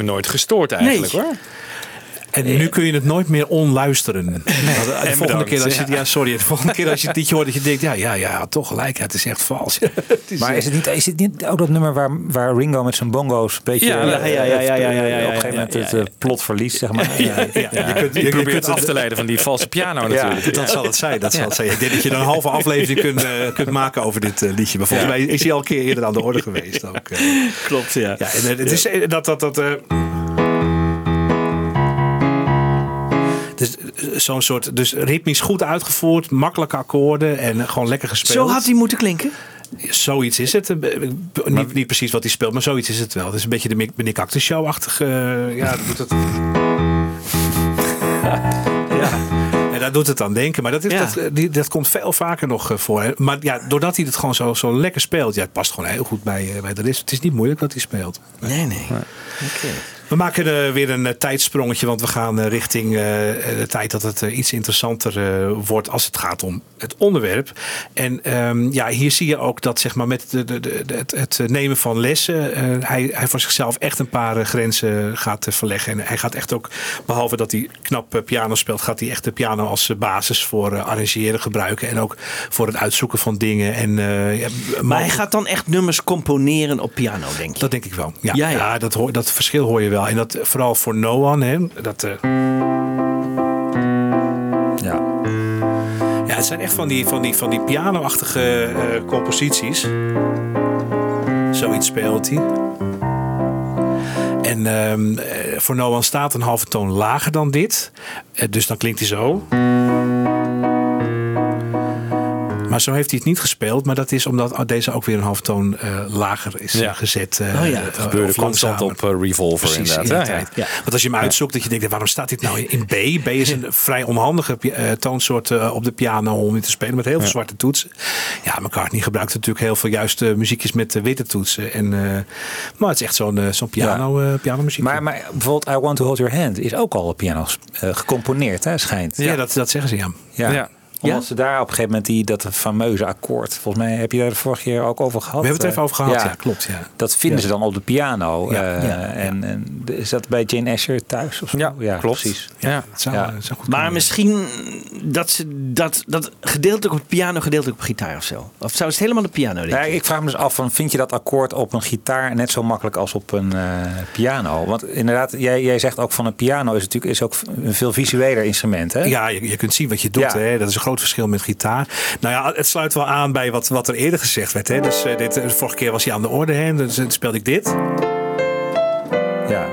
Heeft me nooit gestoord eigenlijk Nee. hoor. En nu kun je het nooit meer onluisteren. Want De volgende keer als je, ja. sorry, de volgende keer als je het liedje hoort, dat je denkt, ja, ja, ja, toch gelijk, het is echt vals. Het is, Maar eh, is het, niet, is het niet ook dat nummer waar, waar Ringo met zijn bongo's een beetje Ja, eh, ja, ja, ja, ja, ja, ja, ja, op een gegeven moment het eh, plot verliest, zeg maar. Ja. je kunt, je, probeert kunt het af te leiden van die valse piano natuurlijk. Dat zal het zijn. Dat zal het zijn. Ik denk dat je dan een halve aflevering kunt, eh, kunt maken over dit eh, liedje. Maar volgens mij is hij al een keer eerder aan de orde geweest. Ook, eh. Klopt, ja. ja, en, eh, het is eh, dat dat. dat dus, eh, zo'n soort, dus ritmisch goed uitgevoerd, makkelijke akkoorden en eh, gewoon lekker gespeeld. Zo had hij moeten klinken. Zoiets is het. Eh, Niet, niet precies wat hij speelt, maar zoiets is het wel. Het is een beetje de Mick- Nick Actor Show-achtige. eh, ja, dat doet het. ja. En daar doet het aan denken. Maar dat, is, Ja. dat, eh, die, dat komt veel vaker nog eh, voor. Maar ja, doordat hij het gewoon zo, zo lekker speelt. Ja, het past gewoon heel goed bij, eh, bij de rest. Het is niet moeilijk wat hij speelt. Nee, nee. We maken weer een eh, tijdsprongetje, want we gaan eh, richting eh, de tijd dat het iets interessanter wordt als het gaat om het onderwerp. En ehm, ja, hier zie je ook dat zeg maar, met de, de, het, het nemen van lessen, hij, hij voor zichzelf echt een paar grenzen gaat verleggen. En hij gaat echt ook, behalve dat hij knap piano speelt, gaat hij echt de piano als basis voor arrangeren gebruiken. En ook voor het uitzoeken van dingen. En, ja, Maar hij gaat dan echt nummers componeren op piano, denk je? dat denk ik wel. Ja, Ja, ja, ja. dat, hoor, dat verschil hoor je wel. En dat vooral voor No One. Hè, dat, eh, Ja. ja, het zijn echt van die, van die, van die piano-achtige eh, composities. Zoiets speelt hij. En ehm, eh, voor No One staat een halve toon lager dan dit. Dus dan klinkt hij zo. Maar zo heeft hij het niet gespeeld. Maar dat is omdat deze ook weer een halve toon eh, lager is Ja. gezet. Oh ja. Het gebeurde constant op Revolver Precies, inderdaad. in de hè? tijd. Ja. Want als je hem uitzoekt, dat je denkt, waarom staat dit nou in B? B is een vrij onhandige eh, toonsoort eh, op de piano om in te spelen met heel veel zwarte toetsen. Ja, McCartney gebruikt natuurlijk heel veel juiste muziekjes met witte toetsen. En, eh, maar het is echt zo'n zo'n piano, eh pianomuziek. Maar, maar bijvoorbeeld I Want to Hold Your Hand is ook al op piano eh, gecomponeerd, hè, schijnt. ja, dat, dat zeggen ze ja. Ja. Ja. Omdat ze daar op een gegeven moment die, dat fameuze akkoord, volgens mij heb je daar de vorige keer ook over gehad. We hebben het er even eh, over gehad, ja, klopt. Ja. Dat vinden ze dan op de piano. Ja, eh, ja, en, en is dat bij Jane Asher thuis? Of zo? Ja, klopt. precies. Ja. Het zou, Ja. zou goed Maar kunnen. misschien dat ze dat, dat gedeeltelijk op piano, gedeeltelijk op gitaar of zo. Of zou het helemaal de piano, denk Ja, je? ik vraag me dus af, van, vind je dat akkoord op een gitaar net zo makkelijk als op een eh, piano? Want inderdaad, jij, jij zegt ook van een piano is natuurlijk is ook een veel visueler instrument. Hè? Ja, je, je kunt zien wat je doet. Ja. Hè? Dat is een groot verschil met gitaar. Nou ja, het sluit wel aan bij wat, wat er eerder gezegd werd. Hè? Dus, eh, dit, eh, vorige keer was hij aan de orde. Hè? Dus speelde ik dit. ja.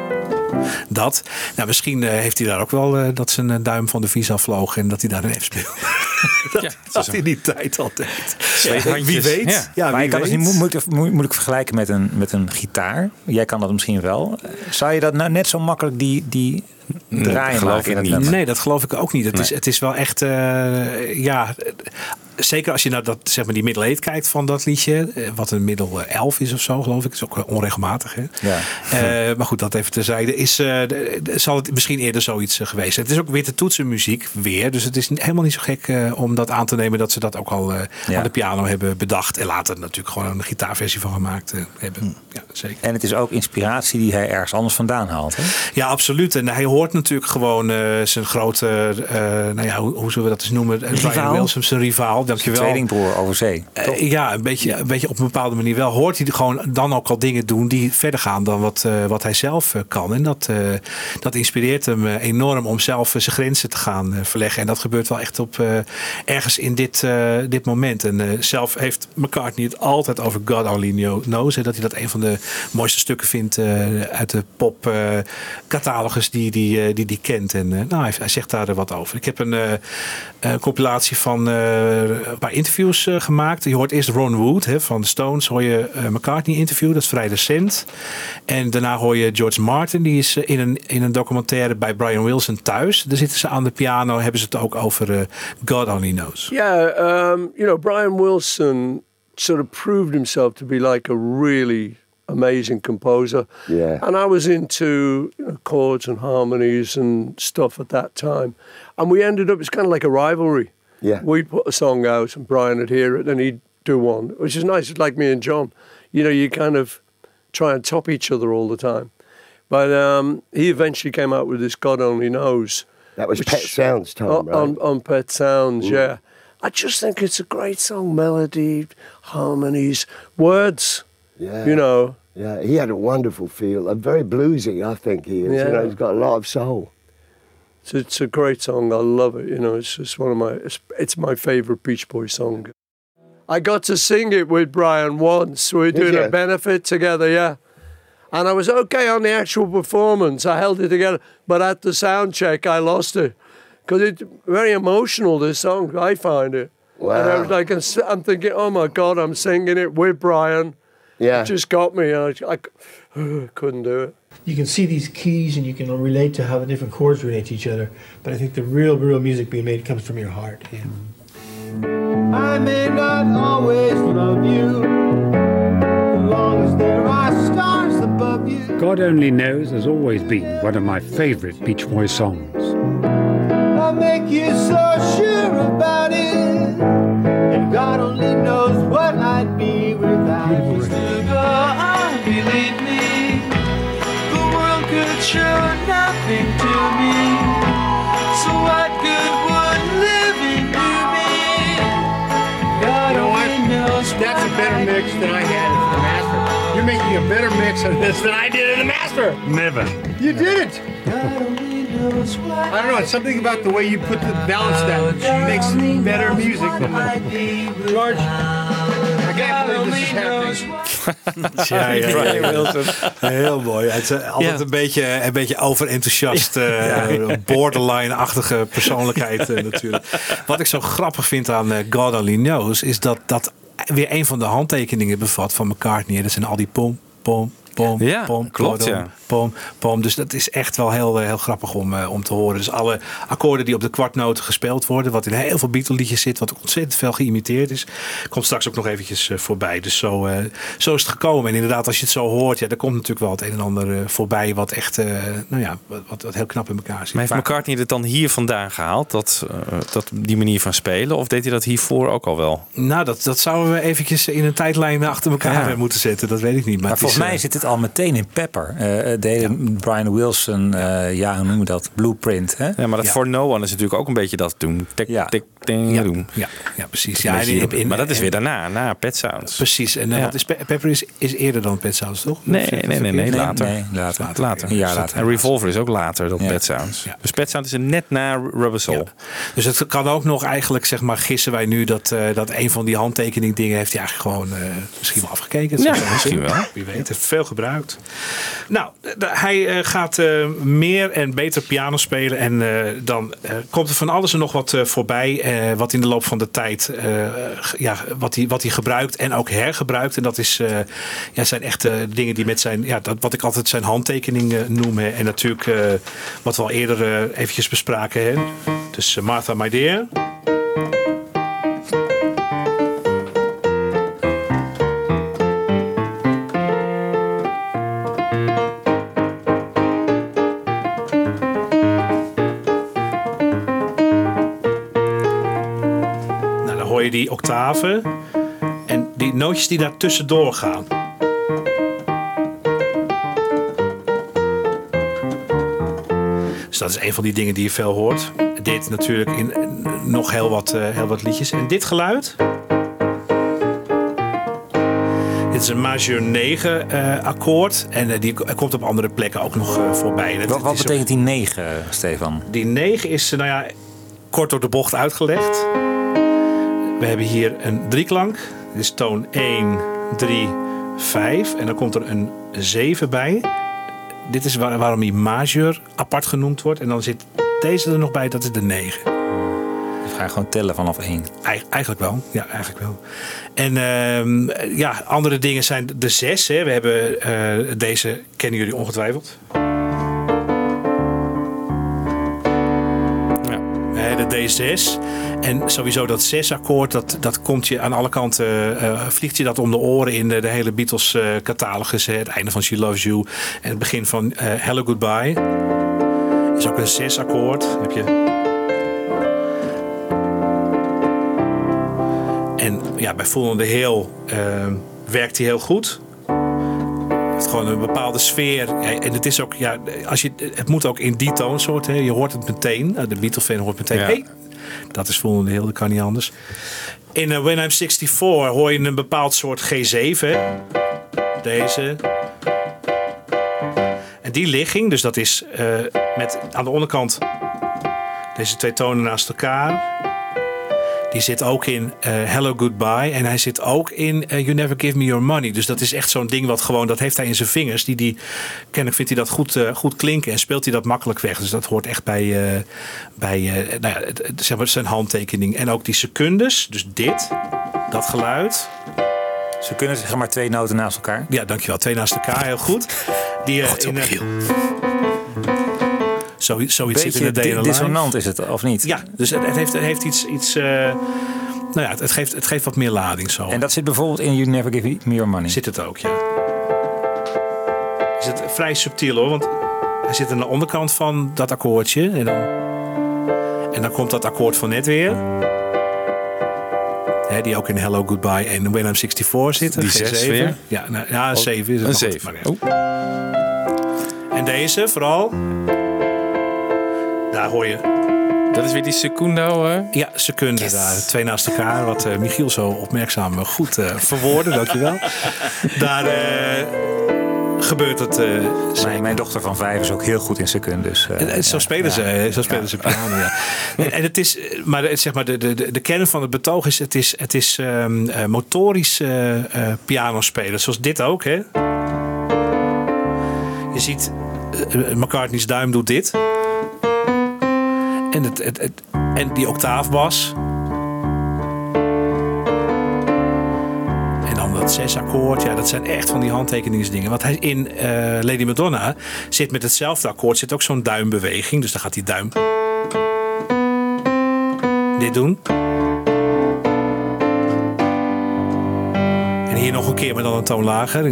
Dat. Nou, misschien eh, heeft hij daar ook wel eh, dat zijn duim van de visa vloog en dat hij daar een F speelde. dat Ja, had hij in die tijd altijd. Wie weet. Ja. Ja, maar wie je kan het niet mo- moeilijk, moe- moeilijk vergelijken met een, met een gitaar. Jij kan dat misschien wel. Zou je dat nou net zo makkelijk die, die draaien geloof maken in ik het niet. nummer? Nee, dat geloof ik ook niet. Het, is, Nee. het is wel echt, eh, ja, zeker als je naar dat, zeg maar, die middle eight kijkt van dat liedje. eh, Wat een middel 11 is of zo, geloof ik. is ook eh, onregelmatig. Hè? Ja. Eh, maar goed, dat even terzijde. Is, eh, zal het misschien eerder zoiets eh, geweest zijn. Het is ook weer te toetsen muziek, weer. Dus het is helemaal niet zo gek eh, om dat aan te nemen dat ze dat ook al eh, Ja. aan de piano hebben bedacht. En later natuurlijk gewoon een gitaarversie van gemaakt eh, hebben. Ja, zeker. En het is ook inspiratie die hij ergens anders vandaan haalt. Hè? Ja, absoluut. En hij hoort natuurlijk gewoon eh, zijn grote, eh, nou ja, hoe, hoe zullen we dat eens noemen? Eh, Brian? Wilson, zijn rivaal. Dankjewel. Tweelingbroer over zee. Eh, ja, een beetje, een beetje op een bepaalde manier wel. Hoort hij gewoon dan ook al dingen doen die verder gaan dan wat, eh, wat hij zelf eh, kan. En dat, dat inspireert hem enorm om zelf zijn grenzen te gaan verleggen. En dat gebeurt wel echt op ergens in dit, dit moment. En zelf heeft McCartney het altijd over God Only Kno- Knows. Hè, dat hij dat een van de mooiste stukken vindt uit de pop catalogus die die, eh, die die kent. En nou, hij, hij zegt daar wat over. Ik heb een, een compilatie van eh, een paar interviews eh, gemaakt. Je hoort eerst Ron Wood hè, van de Stones. Hoor je eh, McCartney interview. Dat is vrij recent. En daarna hoor je George Martin. Die is eh, in een, in een documentaire bij Brian Wilson thuis. Daar zitten ze aan de piano. Hebben ze het ook over eh, God Only Knows. Yeah, um, you know, Brian Wilson sort of proved himself to be like a really amazing composer. Yeah. And I was into you know, chords and harmonies and stuff at that time. And we ended up, it's kind of like a rivalry. Yeah. We'd put a song out and Brian would hear it and he'd do one, which is nice. It's like me and John. You know, you kind of try and top each other all the time. But um, he eventually came out with this God Only Knows. That was which- Pet Sounds time, on, right? on, on Pet Sounds, yeah. I just think it's a great song, melody, harmonies, words. Yeah. You know, Yeah, he had a wonderful feel. A very bluesy, I think he is. Yeah. You know, he's got a lot of soul. it's, it's a great song. I love it. You know, it's just one of my, it's, it's my favorite Beach Boys song. I got to sing it with Brian once. We were doing a benefit together, yeah. And I was okay on the actual performance. I held it together, but at the sound check, I lost it because it's very emotional. This song, I find it. Wow. And I was like, I'm thinking, oh my God, I'm singing it with Brian. Yeah. It just got me. and I, I couldn't do it. you can see these keys and you can relate to how the different chords relate to each other. But I think the real, real music being made comes from your heart. I may not always love you, as long as there are stars above you. God Only Knows has always been one of my favourite Beach Boys songs. I'll make you so sure about it. And God only knows what I'd be without you. Still go on, believe me. The world could show nothing to me. So what good would living do me? God You know what? knows That's a better I'd mix than I had in the master. You're making a better mix of this than I did in the master. Never. You did it. I don't know. It's something about the way you put the balance down that makes better music George. I can't believe this is happening. Ja, ja, ja, ja. Heel mooi. Het is eh, altijd Ja. een, beetje, een beetje overenthousiast, eh, borderline-achtige persoonlijkheid eh, natuurlijk. Wat ik zo grappig vind aan eh, God Only Knows, is dat dat weer een van de handtekeningen bevat van McCartney. Dat zijn al die pom, pom, pom, Ja, pom, klopt, pom, ja. pom, pom. Dus dat is echt wel heel, eh, heel grappig om, eh, om te horen. Dus alle akkoorden die op de kwartnoten gespeeld worden, wat in heel veel Beatle-liedjes zit, wat ontzettend veel geïmiteerd is, komt straks ook nog eventjes eh, voorbij. Dus zo, zo is het gekomen. En inderdaad, als je het zo hoort, ja, er komt natuurlijk wel het een en ander voorbij, wat echt, nou ja, wat, wat, heel knap in elkaar zit. Maar heeft McCartney het dan hier vandaan gehaald, dat, dat, die manier van spelen? Of deed hij dat hiervoor ook al wel? Nou, dat, dat zouden we eventjes in een tijdlijn achter elkaar Ja. moeten zetten. Dat weet ik niet. Maar, volgens is, mij zit het al meteen in Pepper. Eh de hele Brian Wilson, eh, ja, hoe noemen we dat? Blueprint. Hè? Ja, maar dat Ja. For No One is natuurlijk ook een beetje dat doen. Tik, Ja. tik, ja, doen. ja, ja, precies. Ja, in- in- maar dat is weer daarna, na Pet Sounds. Precies. En eh, Ja. wat is Pe- Pepper is, is eerder dan Pet Sounds, toch? Nee, nee, nee, nee, nee, later. Nee, later. Later. Jaar Dus later. En Revolver is ook later dan Ja. Pet Sounds. Ja. Dus Pet Sounds is net na Rubber Soul. Ja. Dus het kan ook nog eigenlijk, zeg maar, gissen wij nu dat, eh, dat een van die handtekening dingen heeft hij eigenlijk gewoon eh, misschien wel afgekeken. Ja, misschien wel. Wie weet, heeft veel gebruikt. Nou, hij gaat meer en beter piano spelen en dan komt er van alles en nog wat voorbij, eh, wat in de loop van de tijd, eh, ja, wat hij, wat hij gebruikt en ook hergebruikt. En dat is, eh, ja, zijn echte dingen die met zijn, ja, dat, wat ik altijd zijn handtekening noem. En natuurlijk, wat we al eerder eventjes bespraken. Hè. Dus Martha My Dear. Je die octaven en die nootjes die daar tussendoor gaan. Dus dat is een van die dingen die je veel hoort. Dit natuurlijk in eh, nog heel wat, eh, heel wat liedjes. En dit geluid. Dit is een majeur 9 eh, akkoord. En die komt op andere plekken ook nog voorbij. Dat- Wat, ook- betekent die 9, Stefan? die 9 is, nou ja, kort door de bocht uitgelegd. We hebben hier een drieklank. Dit is toon 1, 3, 5. En dan komt er een 7 bij. Dit is waar- waarom hij majeur apart genoemd wordt. En dan zit deze er nog bij, dat is de 9. We gaan gewoon tellen vanaf 1. Eig- eigenlijk wel, ja, eigenlijk wel. En ehm, ja, andere dingen zijn de 6. Hè. We hebben eh, deze, kennen jullie ongetwijfeld. De D6. En sowieso dat 6 akkoord, dat, dat komt je aan alle kanten, eh, vliegt je dat om de oren in de, de hele Beatles eh, catalogus. Hè. Het einde van She Loves You en het begin van eh, Hello Goodbye. Is ook een 6 akkoord. Heb je En ja, bij Hill ehm, werkt hij heel goed. Heeft gewoon een bepaalde sfeer. En het is ook, ja, als je, het moet ook in die toonsoort. Hè. Je hoort het meteen. Nou, De Beatles-fan hoort meteen. Ja. Hey, dat is the Hill, dat kan niet anders. In eh, When I'm 64 hoor je een bepaald soort G7. Hè. Deze. En die ligging, dus dat is eh, met aan de onderkant deze twee tonen naast elkaar. Die zit ook in eh, Hello Goodbye. En hij zit ook in eh, You Never Give Me Your Money. Dus dat is echt zo'n ding wat gewoon, dat heeft hij in zijn vingers. Die, die, kennelijk vindt hij dat goed, eh, goed klinken en speelt hij dat makkelijk weg. Dus dat hoort echt bij, eh, bij eh, nou ja, zeg maar zijn handtekening. En ook die secundes, dus dit, dat geluid. Ze kunnen zeg maar twee noten naast elkaar. Ja, dankjewel. Twee naast elkaar, heel goed. Die, eh, in, Zo, zoiets zit in de DNA. di- dissonant is het, of niet? Ja, dus het, het heeft, het heeft iets. iets eh, nou ja, het, het geeft, het geeft wat meer lading zo. En dat zit bijvoorbeeld in You Never Give Me Your Money. Zit het ook, ja. Is het vrij subtiel hoor, want hij zit aan de onderkant van dat akkoordje. En dan, en dan komt dat akkoord van net weer. Hè, die ook in Hello Goodbye en When I'm 64 zitten. Die Geen zes zeven. weer? Ja, nou, ja, een Oh, 7 is het een nog goed, zeven. maar ja. En deze vooral. Daar hoor je. Dat is weer die secundo. hè? Ja, seconden daar. Twee naast elkaar. Wat eh, Michiel zo opmerkzaam eh, goed eh verwoordde. dankjewel. Daar eh, gebeurt het. eh, Mijn, mijn dochter van vijf is ook heel goed in secundes. eh, en, en zo ja. spelen ze, Ja. zo spelen ze piano, ja. En, en het is, maar zeg maar, de, de, de, kern van het betoog is, het is, het is ehm, eh, motorisch eh, eh, piano spelen. Zoals dit ook, hè. Je ziet, McCartney's duim doet dit. En, het, het, die octaafbas. En dan dat zesakkoord. Ja, dat zijn echt van die handtekeningsdingen. Want hij in eh, Lady Madonna zit met hetzelfde akkoord. Zit ook zo'n duimbeweging. Dus dan gaat die duim dit doen. En hier nog een keer, maar dan een toon lager.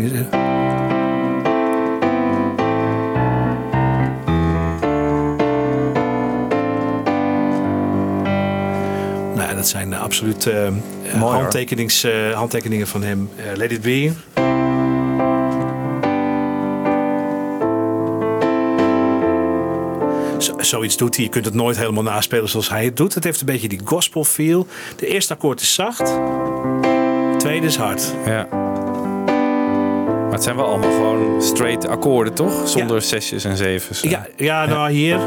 Dat zijn absoluut eh, eh, handtekenings, eh, handtekeningen van hem. Let It Be. Zo- zoiets doet hij. Je kunt het nooit helemaal naspelen zoals hij het doet. Het heeft een beetje die gospel feel. De eerste akkoord is zacht. De tweede is hard. Ja. Maar het zijn wel allemaal gewoon straight akkoorden, toch? Zonder zesjes en zevens. Ja, ja nou hier.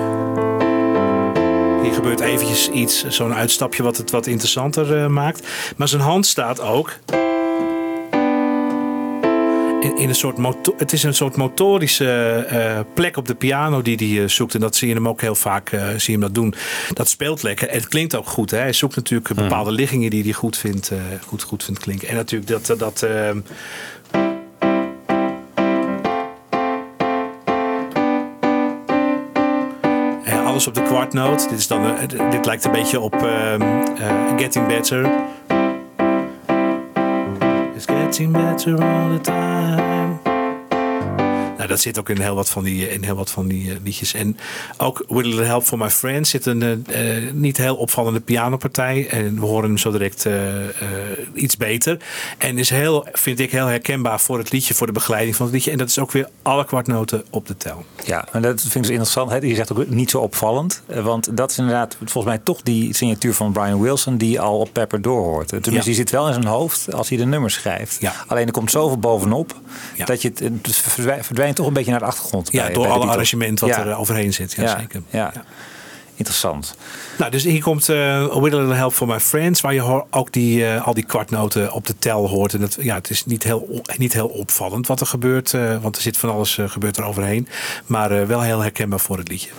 Hier gebeurt eventjes iets, zo'n uitstapje wat het wat interessanter eh, maakt. Maar zijn hand staat ook in, in een soort moto het is een soort motorische eh, plek op de piano die hij eh, zoekt. En dat zie je hem ook heel vaak zie je hem dat doen. Dat speelt lekker. En het klinkt ook goed. Hè? Hij zoekt natuurlijk bepaalde liggingen die hij goed vindt, goed, goed vindt klinken. En natuurlijk dat, dat alles op de kwartnoot. Dit, is dan, eh, dit lijkt een beetje op ehm, eh, Getting Better. It's getting better all the time. Nou, dat zit ook in heel wat van die, in heel wat van die eh, liedjes. En ook a Little Help for My Friends zit een eh, eh, niet heel opvallende pianopartij. En we horen hem zo direct iets beter. En is heel, vind ik heel herkenbaar voor het liedje, voor de begeleiding van het liedje. En dat is ook weer alle kwartnoten op de tel. Ja, en dat vind ik dus interessant. Hè. Je zegt ook niet zo opvallend. Want dat is inderdaad volgens mij toch die signatuur van Brian Wilson die al op Pepper doorhoort. Tenminste, Ja. die zit wel in zijn hoofd als hij de nummers schrijft. Ja. Alleen er komt zoveel bovenop Ja. dat je het, verdwijnt toch een beetje naar de achtergrond. Ja, bij- door bij alle arrangement wat er overheen zit. Ja, zeker. ja. Interessant. Nou, dus hier komt eh With a Little Help for My Friends, waar je ook die, eh, al die kwartnoten op de tel hoort. En dat, ja, het is niet heel, niet heel opvallend wat er gebeurt, eh, want er zit van alles eh, gebeurt er overheen. Maar eh, wel heel herkenbaar voor het liedje.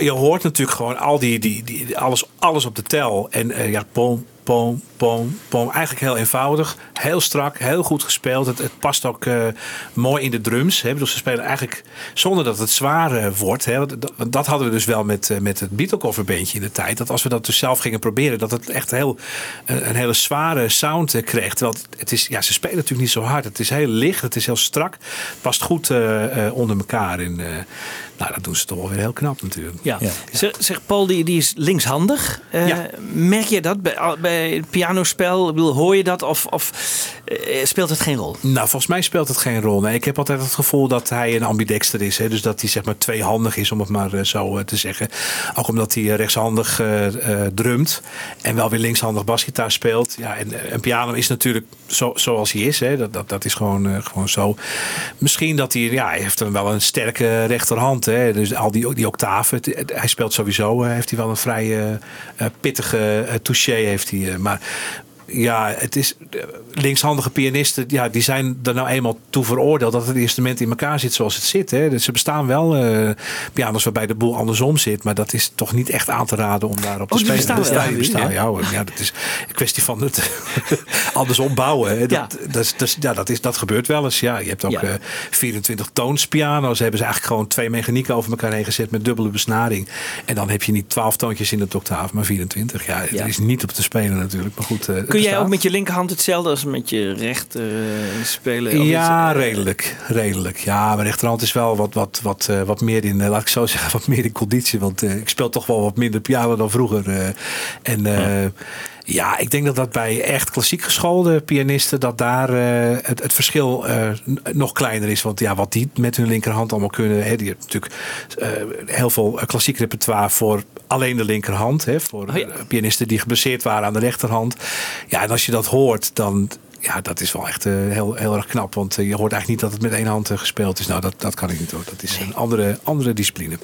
Je, hoort, natuurlijk gewoon al die, die, die, alles, alles op de tel. En eh, ja, pom, pom, pom, pom. Eigenlijk heel eenvoudig. Heel strak, heel goed gespeeld. Het, het past ook eh, mooi in de drums. Hè. Bedoel, ze spelen eigenlijk zonder dat het zwaar eh, wordt. Hè. Want dat, want dat hadden we dus wel met, eh, met het Beatle coverbandje in de tijd. Dat als we dat dus zelf gingen proberen, dat het echt heel, een, een hele zware sound kreeg. Terwijl het, het is, ja, ze spelen natuurlijk niet zo hard. Het is heel licht, het is heel strak. Het past goed eh, eh, onder elkaar. Eh, nou, dat doen ze toch wel weer heel knap natuurlijk. Ja. Zeg, zeg Paul, die, die is linkshandig. Eh, Ja. Merk je dat bij, bij het pianospel? Ik bedoel, hoor je dat of, of eh, speelt het geen rol? Nou, volgens mij speelt het geen rol. Nee, ik heb altijd het gevoel dat hij een ambidexter is. Hè? Dus dat hij zeg maar tweehandig is, om het maar eh, zo eh, te zeggen. Ook omdat hij eh, rechtshandig eh, eh, drumt en wel weer linkshandig basgitaar speelt. Ja, en eh, een piano is natuurlijk zo, zoals hij is. Hè? Dat, dat, dat is gewoon, eh, gewoon zo. Misschien dat hij, ja, heeft wel een sterke rechterhand. Hè? Dus al die, die octaven. Hij speelt sowieso, eh, heeft hij wel een vrij eh, eh, pittige eh, touché. Heeft hij, eh, maar ja, het is eh, linkshandige pianisten, ja, die zijn er nou eenmaal toe veroordeeld dat het instrument in elkaar zit zoals het zit. Hè. Dus er bestaan wel eh pianos waarbij de boel andersom zit, maar dat is toch niet echt aan te raden om daarop te Oh, spelen. bestaan ja, die bestaan, ja, hoor. ja, dat is een kwestie van het andersom bouwen. Hè. Dat, Ja. dat, dat, ja, dat, is, dat gebeurt wel eens. Ja, je hebt ook Ja. eh 24 toons piano's. Hebben ze eigenlijk gewoon twee mechanieken over elkaar heen gezet met dubbele besnaring. En dan heb je niet 12 toontjes in het octaaf, maar 24. Ja, Ja. er is niet op te spelen natuurlijk. Maar goed, eh, Kun jij ook met je linkerhand hetzelfde als met je rechter eh, spelen? Ja, eh, redelijk. Redelijk. Ja, mijn rechterhand is wel wat, wat, wat, eh, wat meer in, laat ik zo zeggen, wat meer in conditie. Want ik speel toch wel wat minder piano dan vroeger. en eh, ja, ik denk dat dat bij echt klassiek geschoolde pianisten, dat daar het, het verschil nog kleiner is. Want ja, wat die met hun linkerhand allemaal kunnen. Hè, die hebben natuurlijk heel veel klassiek repertoire voor alleen de linkerhand. Hè, voor Oh ja. pianisten die geblesseerd waren aan de rechterhand. Ja, en als je dat hoort, dan. Ja, dat is wel echt eh, heel, heel erg knap. Want eh, je hoort eigenlijk niet dat het met één hand eh, gespeeld is. Nou, dat, dat kan ik niet hoor. Dat is een andere, andere discipline.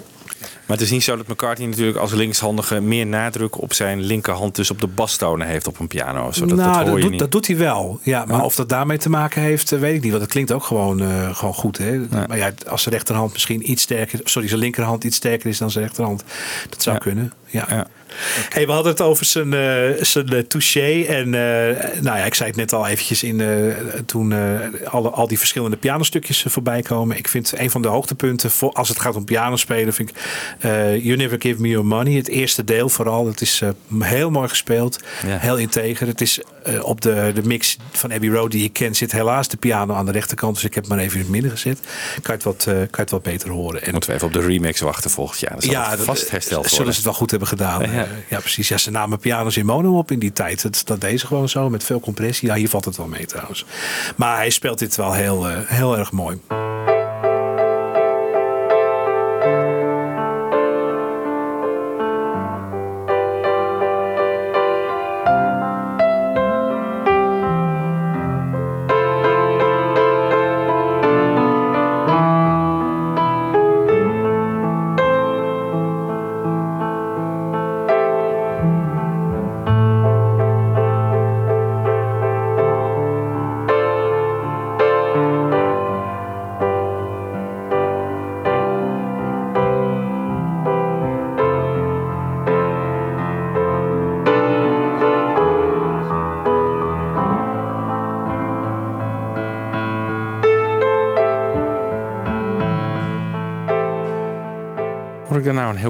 Maar het is niet zo dat McCartney natuurlijk als linkshandige meer nadruk op zijn linkerhand, dus op de bastonen heeft op een piano. Zodat nou, dat hoor dat, je doet, niet. dat doet hij wel. Ja, maar Ja. of dat daarmee te maken heeft, eh, weet ik niet. Want het klinkt ook gewoon, eh, gewoon goed. Hè? Maar ja, als zijn rechterhand misschien iets sterker... Sorry, zijn linkerhand iets sterker is dan zijn rechterhand. Dat zou Ja. kunnen. Ja. Ja. Hey, we hadden het over zijn, eh, zijn touché. En eh, nou ja, ik zei het net al eventjes in, toen alle, al die verschillende pianostukjes voorbij komen. Ik vind een van de hoogtepunten voor, als het gaat om piano spelen, vind ik You Never Give Me Your Money. Het eerste deel vooral. Dat is heel mooi gespeeld. Ja. Heel integer. Het is eh, op de, de mix van Abbey Road die ik ken, zit helaas de piano aan de rechterkant. Dus ik heb maar even in het midden gezet. Kan je het wat, eh, kan je het wat beter horen. En Moeten we even op de remix wachten volgend jaar. Dat zal ja, vast dat- hersteld Zullen worden. ze het wel goed hebben gedaan. Ja. Precies. Ja, ze namen piano's in mono op in die tijd. Dat, dat deze gewoon zo met veel compressie. Ja, hier valt het wel mee trouwens. Maar hij speelt dit wel heel, eh, heel erg mooi.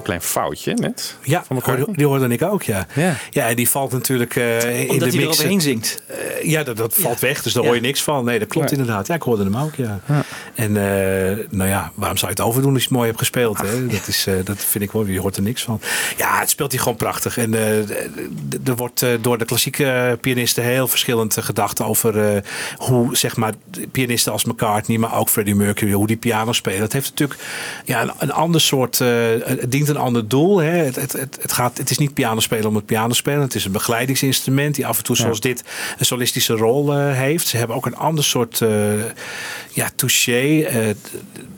Klein foutje net? Ja, hoorde- die hoorde ik ook, ja. Ja. Ja, en die valt natuurlijk eh, in Omdat de hij mix. eroverheen zingt. Eh, ja, dat, dat valt weg, dus daar Ja. hoor je niks van. Nee, dat klopt Ja. inderdaad. Ja, ik hoorde hem ook, ja. En eh, nou ja, waarom zou je het overdoen als je het mooi hebt gespeeld? Hè? Dat, is, eh, dat vind ik wel, je hoort er niks van. Ja, het speelt hij gewoon prachtig. En eh, er wordt door de klassieke pianisten heel verschillend gedacht over hoe, zeg maar, pianisten als McCartney, maar ook Freddie Mercury, hoe die piano spelen. Dat heeft natuurlijk ja, een, een ander soort, het dient een ander doel. Hè? Het, het, het, het, gaat, het is niet piano spelen om het piano spelen. Het is een begeleidingsinstrument die af en toe, zoals dit, een solistische rol heeft. Ze hebben ook een ander soort ja, touché. say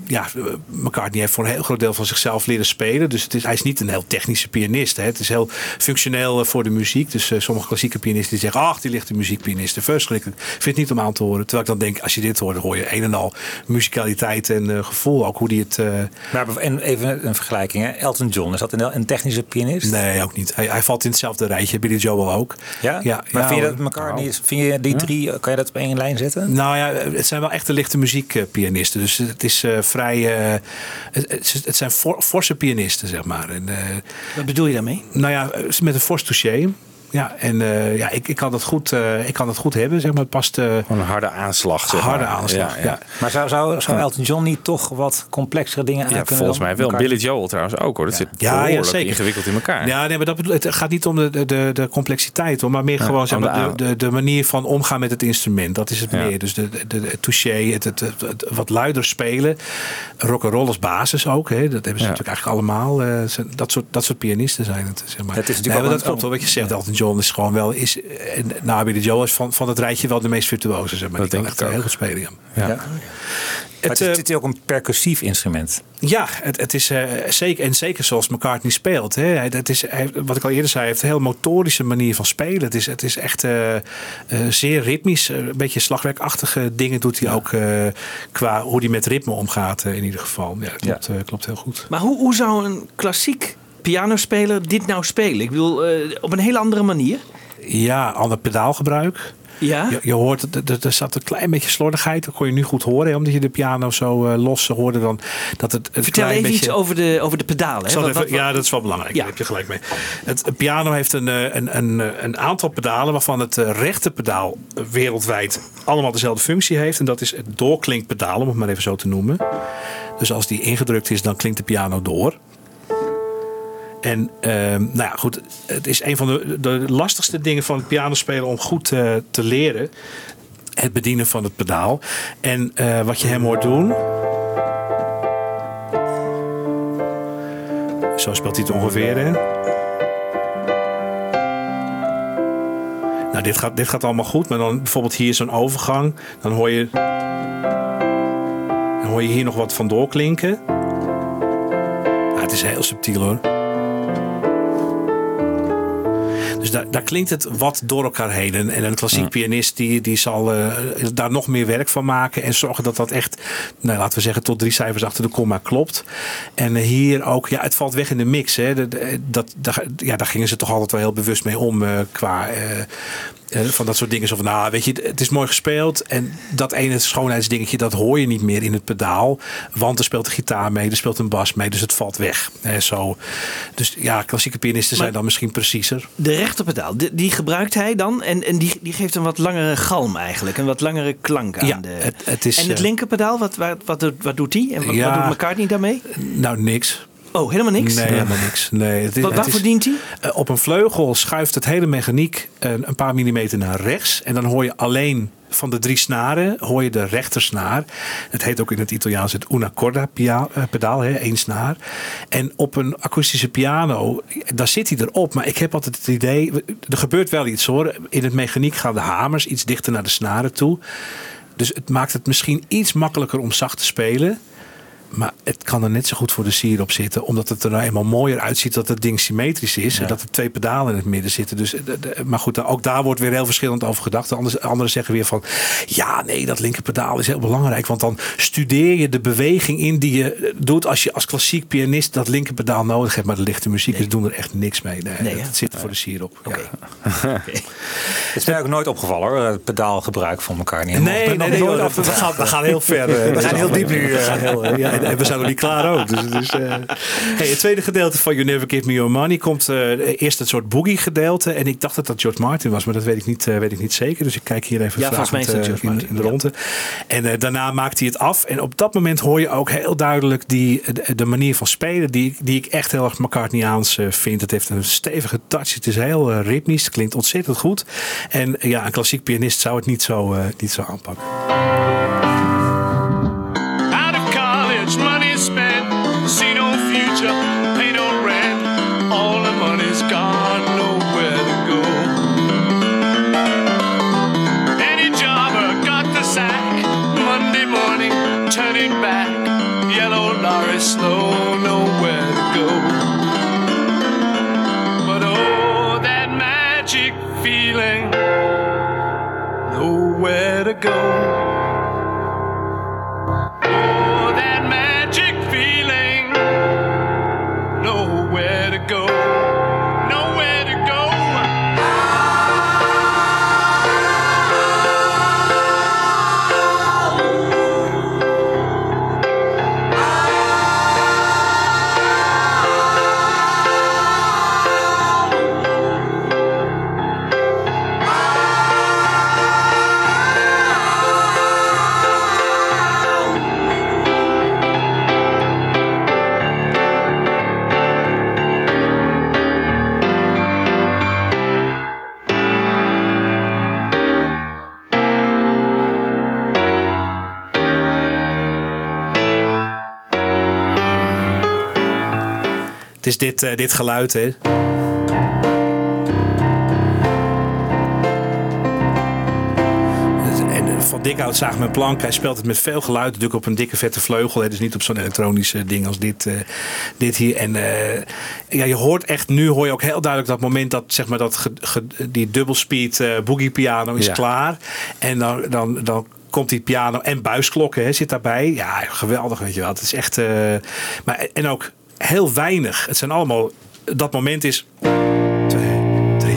ja, McCartney heeft voor een heel groot deel van zichzelf leren spelen. Dus het is, hij is niet een heel technische pianist. Hè. Het is heel functioneel eh, voor de muziek. Dus eh, sommige klassieke pianisten die zeggen... ach, die lichte muziekpianisten, verschrikkelijk. Ik vind het niet om aan te horen. Terwijl ik dan denk, als je dit hoort, dan hoor je een en al muzikaliteit en eh, gevoel. Ook hoe die het... eh, Maar en even een vergelijking. Hè? Elton John, is dat een, een technische pianist? nee, ook niet. Hij, hij valt in hetzelfde rijtje. Billy Joel ook. Ja? Ja, maar ja, vind je dat McCartney, is- vind je die drie, kan je dat op één lijn zetten? Nou ja, het zijn wel echte lichte muziekpianisten. Dus het is eh, vrij. eh, het, zijn for- forse pianisten, zeg maar. En, eh, Wat bedoel je daarmee? nou ja, met een fors touché. Ja, en eh, ja, ik, ik, kan dat goed, eh, ik kan dat goed hebben, zeg maar. Het past. eh, een harde aanslag. Zeg harde maar. aanslag. Ja, Ja, Maar zou, zou, zou Elton John niet toch wat complexere dingen aan Ja, kunnen volgens mij wel. Billy Joel trouwens ook hoor. Dat zit Ja, ja, behoorlijk zeker. ingewikkeld in elkaar. Ja, nee, maar dat bedoel, het gaat niet om de, de, de, complexiteit, hoor, maar meer gewoon zeg de maar, de, de, de manier van omgaan met het instrument. Dat is het Ja. meer. Dus de, de, de, het touché, het, het, het- het wat luider spelen. Rock'n'roll als basis ook. Hè. Dat hebben ze Ja. natuurlijk eigenlijk allemaal. eh, dat, soort, dat soort pianisten zijn het. Zeg maar. Het is natuurlijk Nee, maar dat klopt wel wat je zegt. Elton John is gewoon wel. Is, en, nou, Billy Joel is van, van het rijtje wel de meest virtuoze. Zeg maar. Dat Die echt ik ook. heel goed spelen. Ja. Ja. Ja. Maar het, eh, is, het is ook een percussief instrument. Ja, het, het is eh, zeker, en zeker zoals McCartney speelt. Hè. Hij- Het is, hij, wat ik al eerder zei, hij heeft een heel motorische manier van spelen. Het is, het is echt eh, eh, zeer ritmisch. Eh, Een beetje slagwerkachtige dingen doet hij ook eh, qua hoe hij met ritme omgaat eh, in ieder geval. Ja, klopt, eh, klopt heel goed. Maar hoe, hoe zou een klassiek pianospeler dit nou spelen? Ik bedoel, eh, op een hele andere manier. Ja, ander pedaalgebruik. Ja? Je, je hoort, er- er- zat een klein beetje slordigheid. Dat kon je nu goed horen, hè, omdat je de piano zo eh, los hoorde. Dan, dat het, Vertel even beetje... iets over de, over de pedalen. Hè? zal Wat- even- wat- wat- ja, dat is wel belangrijk. Ja. Daar heb je gelijk mee. Het, piano heeft een, eh, een, een, een aantal pedalen waarvan het rechte pedaal wereldwijd allemaal dezelfde functie heeft. En dat is het doorklinkpedaal, om het maar even zo te noemen. Dus als die ingedrukt is, dan klinkt de piano door. En ehm, nou ja, goed, het is een van de, de lastigste dingen van het pianospelen om goed eh, te leren. Het bedienen van het pedaal. En eh, wat je hem hoort doen. Zo speelt hij het ongeveer, hè? Nou, dit gaat, dit gaat allemaal goed, maar dan bijvoorbeeld hier zo'n overgang. Dan hoor je. Dan hoor je hier nog wat van doorklinken. Het is heel subtiel hoor. Dus daar, daar klinkt het wat door elkaar heen. En, en een klassiek pianist die, die zal eh, daar nog meer werk van maken. En zorgen dat dat echt, nou, laten we zeggen, tot drie cijfers achter de komma klopt. En eh, hier ook, ja, het valt weg in de mix. Hè. Dat, daar, ja, daar gingen ze toch altijd wel heel bewust mee om eh, qua... van dat soort dingen. Zo van, nou, weet je, het is mooi gespeeld. En dat ene schoonheidsdingetje, dat hoor je niet meer in het pedaal. Want er speelt een gitaar mee, er speelt een bas mee. Dus het valt weg. Eh, zo. Dus ja, klassieke pianisten zijn dan misschien preciezer. De rechterpedaal, die, die gebruikt hij dan. En, en die, die geeft een wat langere galm eigenlijk. Een wat langere klank aan Ja, de... het- het is, en het eh, linkerpedaal, wat, wat, wat, doet- wat doet hij? En wat, Ja. wat doet McCartney daarmee? Nou, niks. Oh, helemaal niks? Nee, helemaal niks. Nee, het is, Wat, het waarvoor is- dient hij? Eh, op een vleugel schuift het hele mechaniek eh, een paar millimeter naar rechts. En dan hoor je alleen van de drie snaren hoor je de rechtersnaar. Het heet ook in het Italiaans het una corda pia- eh, pedaal, hè, één snaar. En op een akoestische piano, daar zit hij erop. Maar ik heb altijd het idee, er gebeurt wel iets hoor. In het mechaniek gaan de hamers iets dichter naar de snaren toe. Dus het maakt het misschien iets makkelijker om zacht te spelen. Maar het kan er net zo goed voor de sier op zitten. Omdat het er nou eenmaal mooier uitziet dat het ding symmetrisch is. En dat er twee pedalen in het midden zitten. Dus, eh, de- de- maar goed, ook daar wordt weer heel verschillend over gedacht. Anders- Anderen zeggen weer van... Ja, nee, dat linkerpedaal is heel belangrijk. Want dan studeer je de beweging in die je eh, doet... als je als klassiek pianist dat linkerpedaal nodig hebt. Maar de lichte muziekers doen er echt niks mee. Nee, Nee, dat zit er voor de sier op. Ja. Het is mij ook nooit opgevallen hoor, het pedaalgebruik van elkaar niet. Nee, nee, nee, joh, we, gaan, we gaan heel ver. eh, We gaan heel diep nu, We eh. gaan heel, ja, en, en we zijn nog niet klaar ook. Dus, eh, hey, het tweede gedeelte van You Never Give Me Your Money komt eh, eerst het soort boogie gedeelte. En ik dacht dat dat George Martin was, maar dat weet ik niet, eh, weet ik niet zeker. Dus ik kijk hier even Ja, volgens mij is George in, Martin, in de ronde. En daarna maakt hij het af. En op dat moment hoor je ook heel duidelijk die, de, de manier van spelen die, die ik echt heel erg McCartneyaans vind. Het heeft een stevige touch. Het is heel ritmisch. Het klinkt ontzettend goed. En ja, een klassiek pianist zou het niet zo, niet zo aanpakken. Go. Is dit, eh, dit geluid, hè. En van Dikhout zagen mijn plank. Hij speelt het met veel geluid. Natuurlijk op een dikke vette vleugel. Hè. Dus niet op zo'n elektronisch eh, ding als dit, eh, dit hier. En eh, ja, je hoort echt, nu hoor je ook heel duidelijk dat moment dat zeg maar dat ge- ge- die doublespeed eh boogie piano is Ja. klaar. En dan, dan, dan komt die piano en buisklokken hè, zit daarbij. Ja, geweldig weet je wel. Het is echt... eh, maar, en ook heel weinig. Het zijn allemaal... Dat moment is... Twee, drie.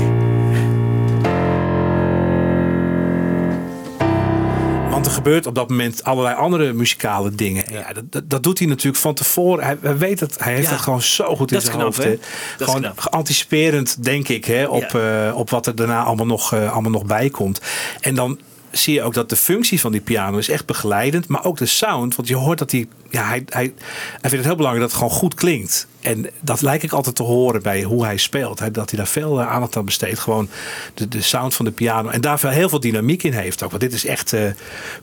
Want er gebeurt op dat moment allerlei andere muzikale dingen. Ja. dat, dat, dat doet hij natuurlijk van tevoren. Hij, hij weet het. Hij heeft Ja. dat gewoon zo goed in Dat zijn knap, hoofd. hè? Dat Gewoon knap. anticiperend, denk ik, hè, op, eh, op wat er daarna allemaal nog, eh, allemaal nog bij komt. En dan zie je ook dat de functie van die piano is echt begeleidend. Maar ook de sound. Want je hoort dat hij... Ja, hij, hij, hij vindt het heel belangrijk dat het gewoon goed klinkt. En dat lijkt ik altijd te horen bij hoe hij speelt. Hè, dat hij daar veel eh, aandacht aan besteedt. Gewoon de, de sound van de piano. En daar heel veel dynamiek in heeft ook. Want dit is echt eh,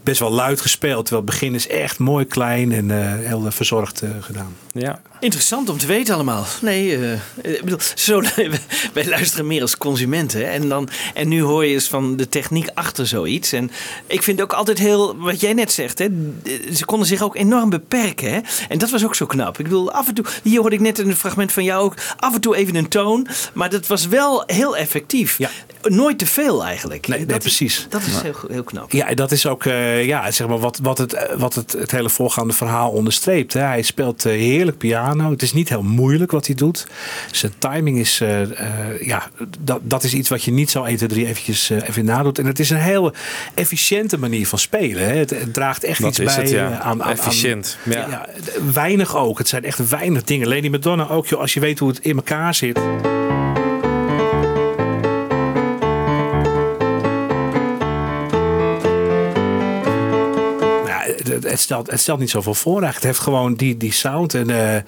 best wel luid gespeeld. Terwijl het begin is echt mooi klein en eh, heel verzorgd gedaan. Ja. Interessant om te weten allemaal. Nee, bedoel, zo, wij luisteren meer als consumenten. En, dan, en nu hoor je eens van de techniek achter zoiets. En ik vind ook altijd heel, wat jij net zegt, hè, ze konden zich ook enorm beperken. Hè? En dat was ook zo knap. Ik bedoel, af en toe, hier hoorde ik net in een fragment van jou ook, af en toe even een toon. Maar dat was wel heel effectief. Nooit te veel eigenlijk. Nee, nee, dat precies. Is, dat is Ja. heel, heel knap. Ja, dat is ook eh, ja, zeg maar wat, wat, het, eh, wat het, het hele voorgaande verhaal onderstreept. Hè. Hij speelt eh, heerlijk piano. Het is niet heel moeilijk wat hij doet. Zijn timing is, eh, eh, ja, dat, dat is iets wat je niet zo 1, 2, 3 eventjes even nadoet. En het is een heel efficiënte manier van spelen. Hè. Het, het draagt echt Dat iets is bij het, ja. aan, aan Efficiënt, ja. weinig ook. Het zijn echt weinig dingen. Lady Madonna ook, joh, als je weet hoe het in elkaar zit. Het, stelt, het stelt niet zoveel voor. Het heeft gewoon die, die sound. En eh,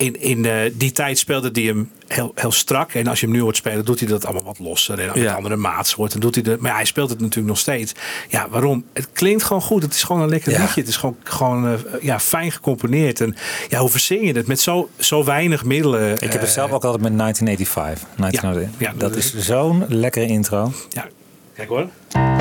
in, in eh, die tijd speelde hij hem heel, heel strak. En als je hem nu hoort spelen, doet hij dat allemaal wat losser. En met Ja. andere maatsoorten. En doet hij de, maar ja, hij speelt het natuurlijk nog steeds. Ja, waarom? Het klinkt gewoon goed. Het is gewoon een lekker Ja. liedje. Het is gewoon, gewoon eh, ja, fijn gecomponeerd. En ja, hoe verzing je het? Met zo, zo weinig middelen. Ik heb het eh, zelf ook altijd met 1985. 1985. Ja, dat is zo'n lekkere intro. Ja, kijk hoor.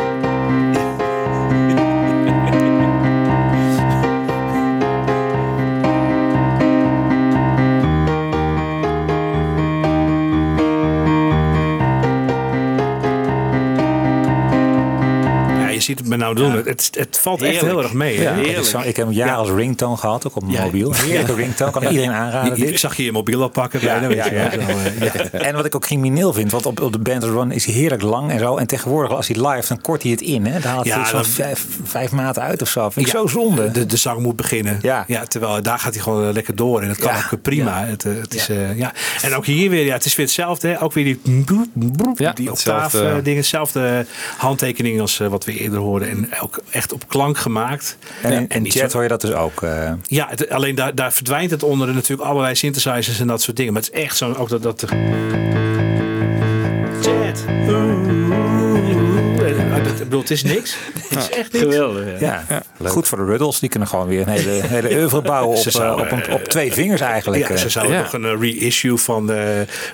Ziet het me nou doen. Het, het valt echt heel erg mee. Ja, zo- ik heb hem jaren als ringtone gehad, ook op mijn Ja. mobiel. Heerlijke ringtone, kan Ja. iedereen aanraden. Je, je dit. zag je je mobiel al pakken. Ja, bijna, ja. Zo, eh. En wat ik ook crimineel vind, want op, op de Band Run is hij heerlijk lang en zo. En tegenwoordig, als hij live, dan kort hij het in. Hè? Dan haalt hij dan- vijf, vijf maten uit of zo. Vind ik zo zonde. De, de zang moet beginnen. Ja. terwijl daar gaat hij gewoon eh, lekker door. En dat kan Ja. ook prima. Het, eh, het is, eh, ja. En ook hier weer, ja, het is weer hetzelfde. Hè? Ook weer die, Ja, die octaaf eh, dingen. Hetzelfde handtekening als eh, wat we eerder hoorden. En ook echt op klank gemaakt. en in niet chat hoor je dat dus ook. eh, Ja, het- alleen daar, daar verdwijnt het onder natuurlijk allerlei synthesizers en dat soort dingen. Maar het is echt zo, ook dat... dat bedoel, het is niks. Het is echt niks. Geweldig. Ja. ja, goed voor de Ruddles. Die kunnen gewoon weer een hele, hele oeuvre bouwen op, eh, op, een- eh, op twee vingers eigenlijk. Ja, eh. ze zouden Ja. nog een eh, reissue van eh,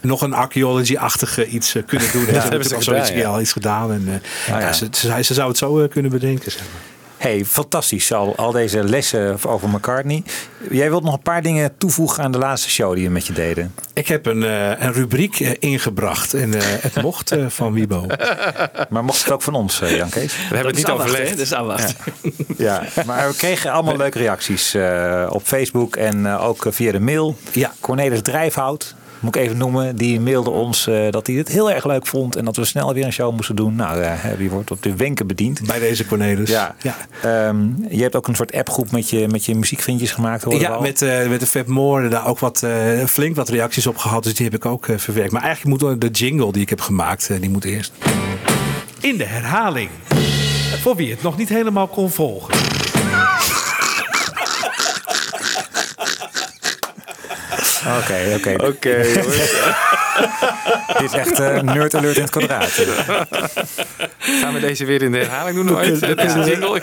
nog een archaeology-achtige iets eh, kunnen doen. Ze hebben hebben ze natuurlijk al zoiets, ja. ja, al iets gedaan. En, eh, Ah, ja, ja. Ze, ze, ze zou het zo eh, kunnen bedenken. Zeg maar. Hey, fantastisch. Al, al deze lessen over McCartney. Jij wilt nog een paar dingen toevoegen aan de laatste show die we met je deden. Ik heb een, eh, een rubriek eh, ingebracht en eh, het mocht eh, van Wibo. Maar mocht het ook van ons, eh, Jan Kees? We hebben het Dat niet overlegd. Dat is afwachten. Ja, maar we kregen allemaal leuke reacties eh, op Facebook en eh, ook via de mail. Ja. Cornelis Drijfhout, moet ik even noemen, die mailde ons eh, dat hij het heel erg leuk vond en dat we snel weer een show moesten doen. Nou, eh, die wordt op de wenken bediend. Bij deze Cornelis. Ja. ja. Ehm, je hebt ook een soort appgroep met je, met je muziekvriendjes gemaakt, hoor Ja, met, eh, met de Fab Moore daar ook wat, eh, flink wat reacties op gehad. Dus die heb ik ook verwerkt. Maar eigenlijk moet de jingle die ik heb gemaakt, die moet eerst. In de herhaling. Voor wie het nog niet helemaal kon volgen. Oké, oké. Oké, jongens. Dit is echt eh nerd alert in het kwadraat. Gaan we deze weer in de herhaling doen ooit? Deze jingle?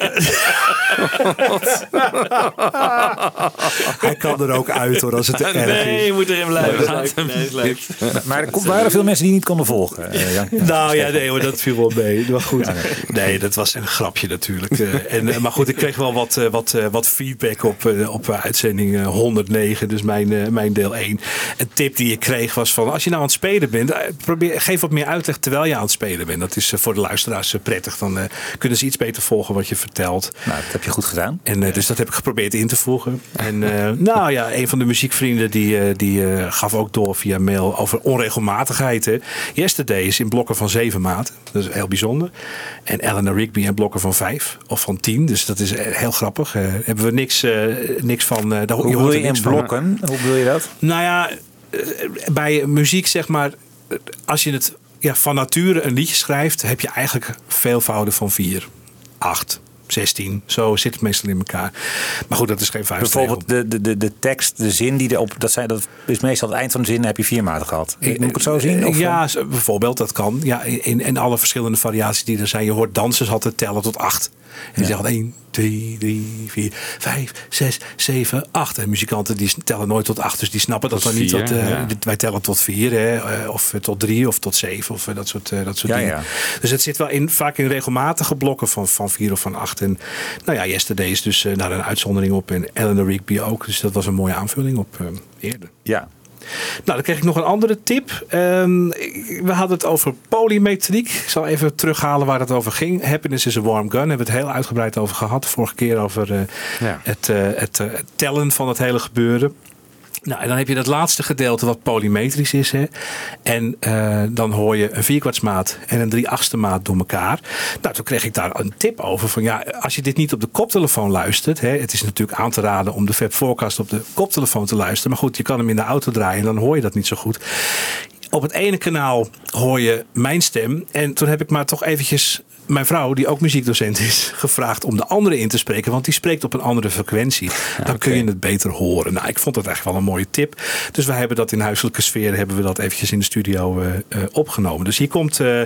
Hij kan er ook uit hoor, als het te erg is. Nee, je moet erin blijven. Nee, is leuk. Maar er waren veel mensen die niet konden volgen. eh, Jan. Nou ja, nee hoor, dat viel wel mee. Maar goed. Nee, dat was een grapje natuurlijk. Eh, En, eh, maar goed, ik kreeg wel wat, eh, wat, eh, wat feedback op, op uitzending eh, 109. Dus mijn, eh, mijn deel 1. Een tip die ik kreeg was van... Als je nou aan het spelen bent, probeer, geef wat meer uitleg terwijl je aan het spelen bent. Dat is voor de luisteraars eh, prettig. Dan eh, kunnen ze iets beter volgen wat je vertelt. Nou, dat heb je goed gedaan. En eh, dus dat heb ik geprobeerd in te voegen. En nou ja, een van de muziekvrienden die, die gaf ook door via mail over onregelmatigheid. Hè. Yesterday is in blokken van zeven maten. Dat is heel bijzonder. En Eleanor Rigby in blokken van vijf of van tien. Dus dat is heel grappig. Hebben we niks, niks van. daar, Hoe wil je niks in van. blokken? Hoe wil je dat? Nou ja, bij muziek zeg maar, als je het ja, van nature een liedje schrijft, heb je eigenlijk veelvouden van vier, acht. 16, zo zit het meestal in elkaar. Maar goed, dat is geen vuistregel. Bijvoorbeeld de, de, de, de tekst, de zin die erop. Dat, zijn, dat is meestal het eind van de zin, heb je vier maten gehad. Moet ik het zo zien? Of, ja, bijvoorbeeld, dat kan. Ja, in, in alle verschillende variaties die er zijn. Je hoort dansers altijd tellen tot acht. En die zeggen 1, 2, 3, 4, 5, 6, 7, 8. En muzikanten die tellen nooit tot 8, dus die snappen dat Tot dan niet. vier, Dat, eh, ja. Wij tellen tot 4, hè, eh, of eh, tot 3, of tot 7, of dat soort, eh, dat soort Ja, dingen. ja. Dus het zit wel in, vaak in regelmatige blokken van, van 4 of van 8. En nou ja, Yesterday is dus eh, daar een uitzondering op. En Eleanor Rigby ook. Dus dat was een mooie aanvulling op eh, eerder. ja. Nou, dan kreeg ik nog een andere tip. Ehm, we hadden het over polymetriek. Ik zal even terughalen waar het over ging. Happiness is a warm gun. Daar hebben we het heel uitgebreid over gehad. Vorige keer over eh, Ja. het, het, het tellen van het hele gebeuren. Nou, en dan heb je dat laatste gedeelte wat polymetrisch is. Hè? En eh, dan hoor je een vierkwartsmaat en een drie achtste maat door elkaar. Nou, toen kreeg ik daar een tip over. Van ja, als je dit niet op de koptelefoon luistert. Hè, het is natuurlijk aan te raden om de Fab Forecast op de koptelefoon te luisteren. Maar goed, je kan hem in de auto draaien en dan hoor je dat niet zo goed. Op het ene kanaal hoor je mijn stem. En toen heb ik maar toch eventjes mijn vrouw, die ook muziekdocent is, gevraagd om de andere in te spreken. Want die spreekt op een andere frequentie. Dan kun je het beter horen. Nou, ik vond dat echt wel een mooie tip. Dus wij hebben dat in huiselijke sfeer hebben we dat eventjes in de studio eh, eh, opgenomen. Dus hier komt eh,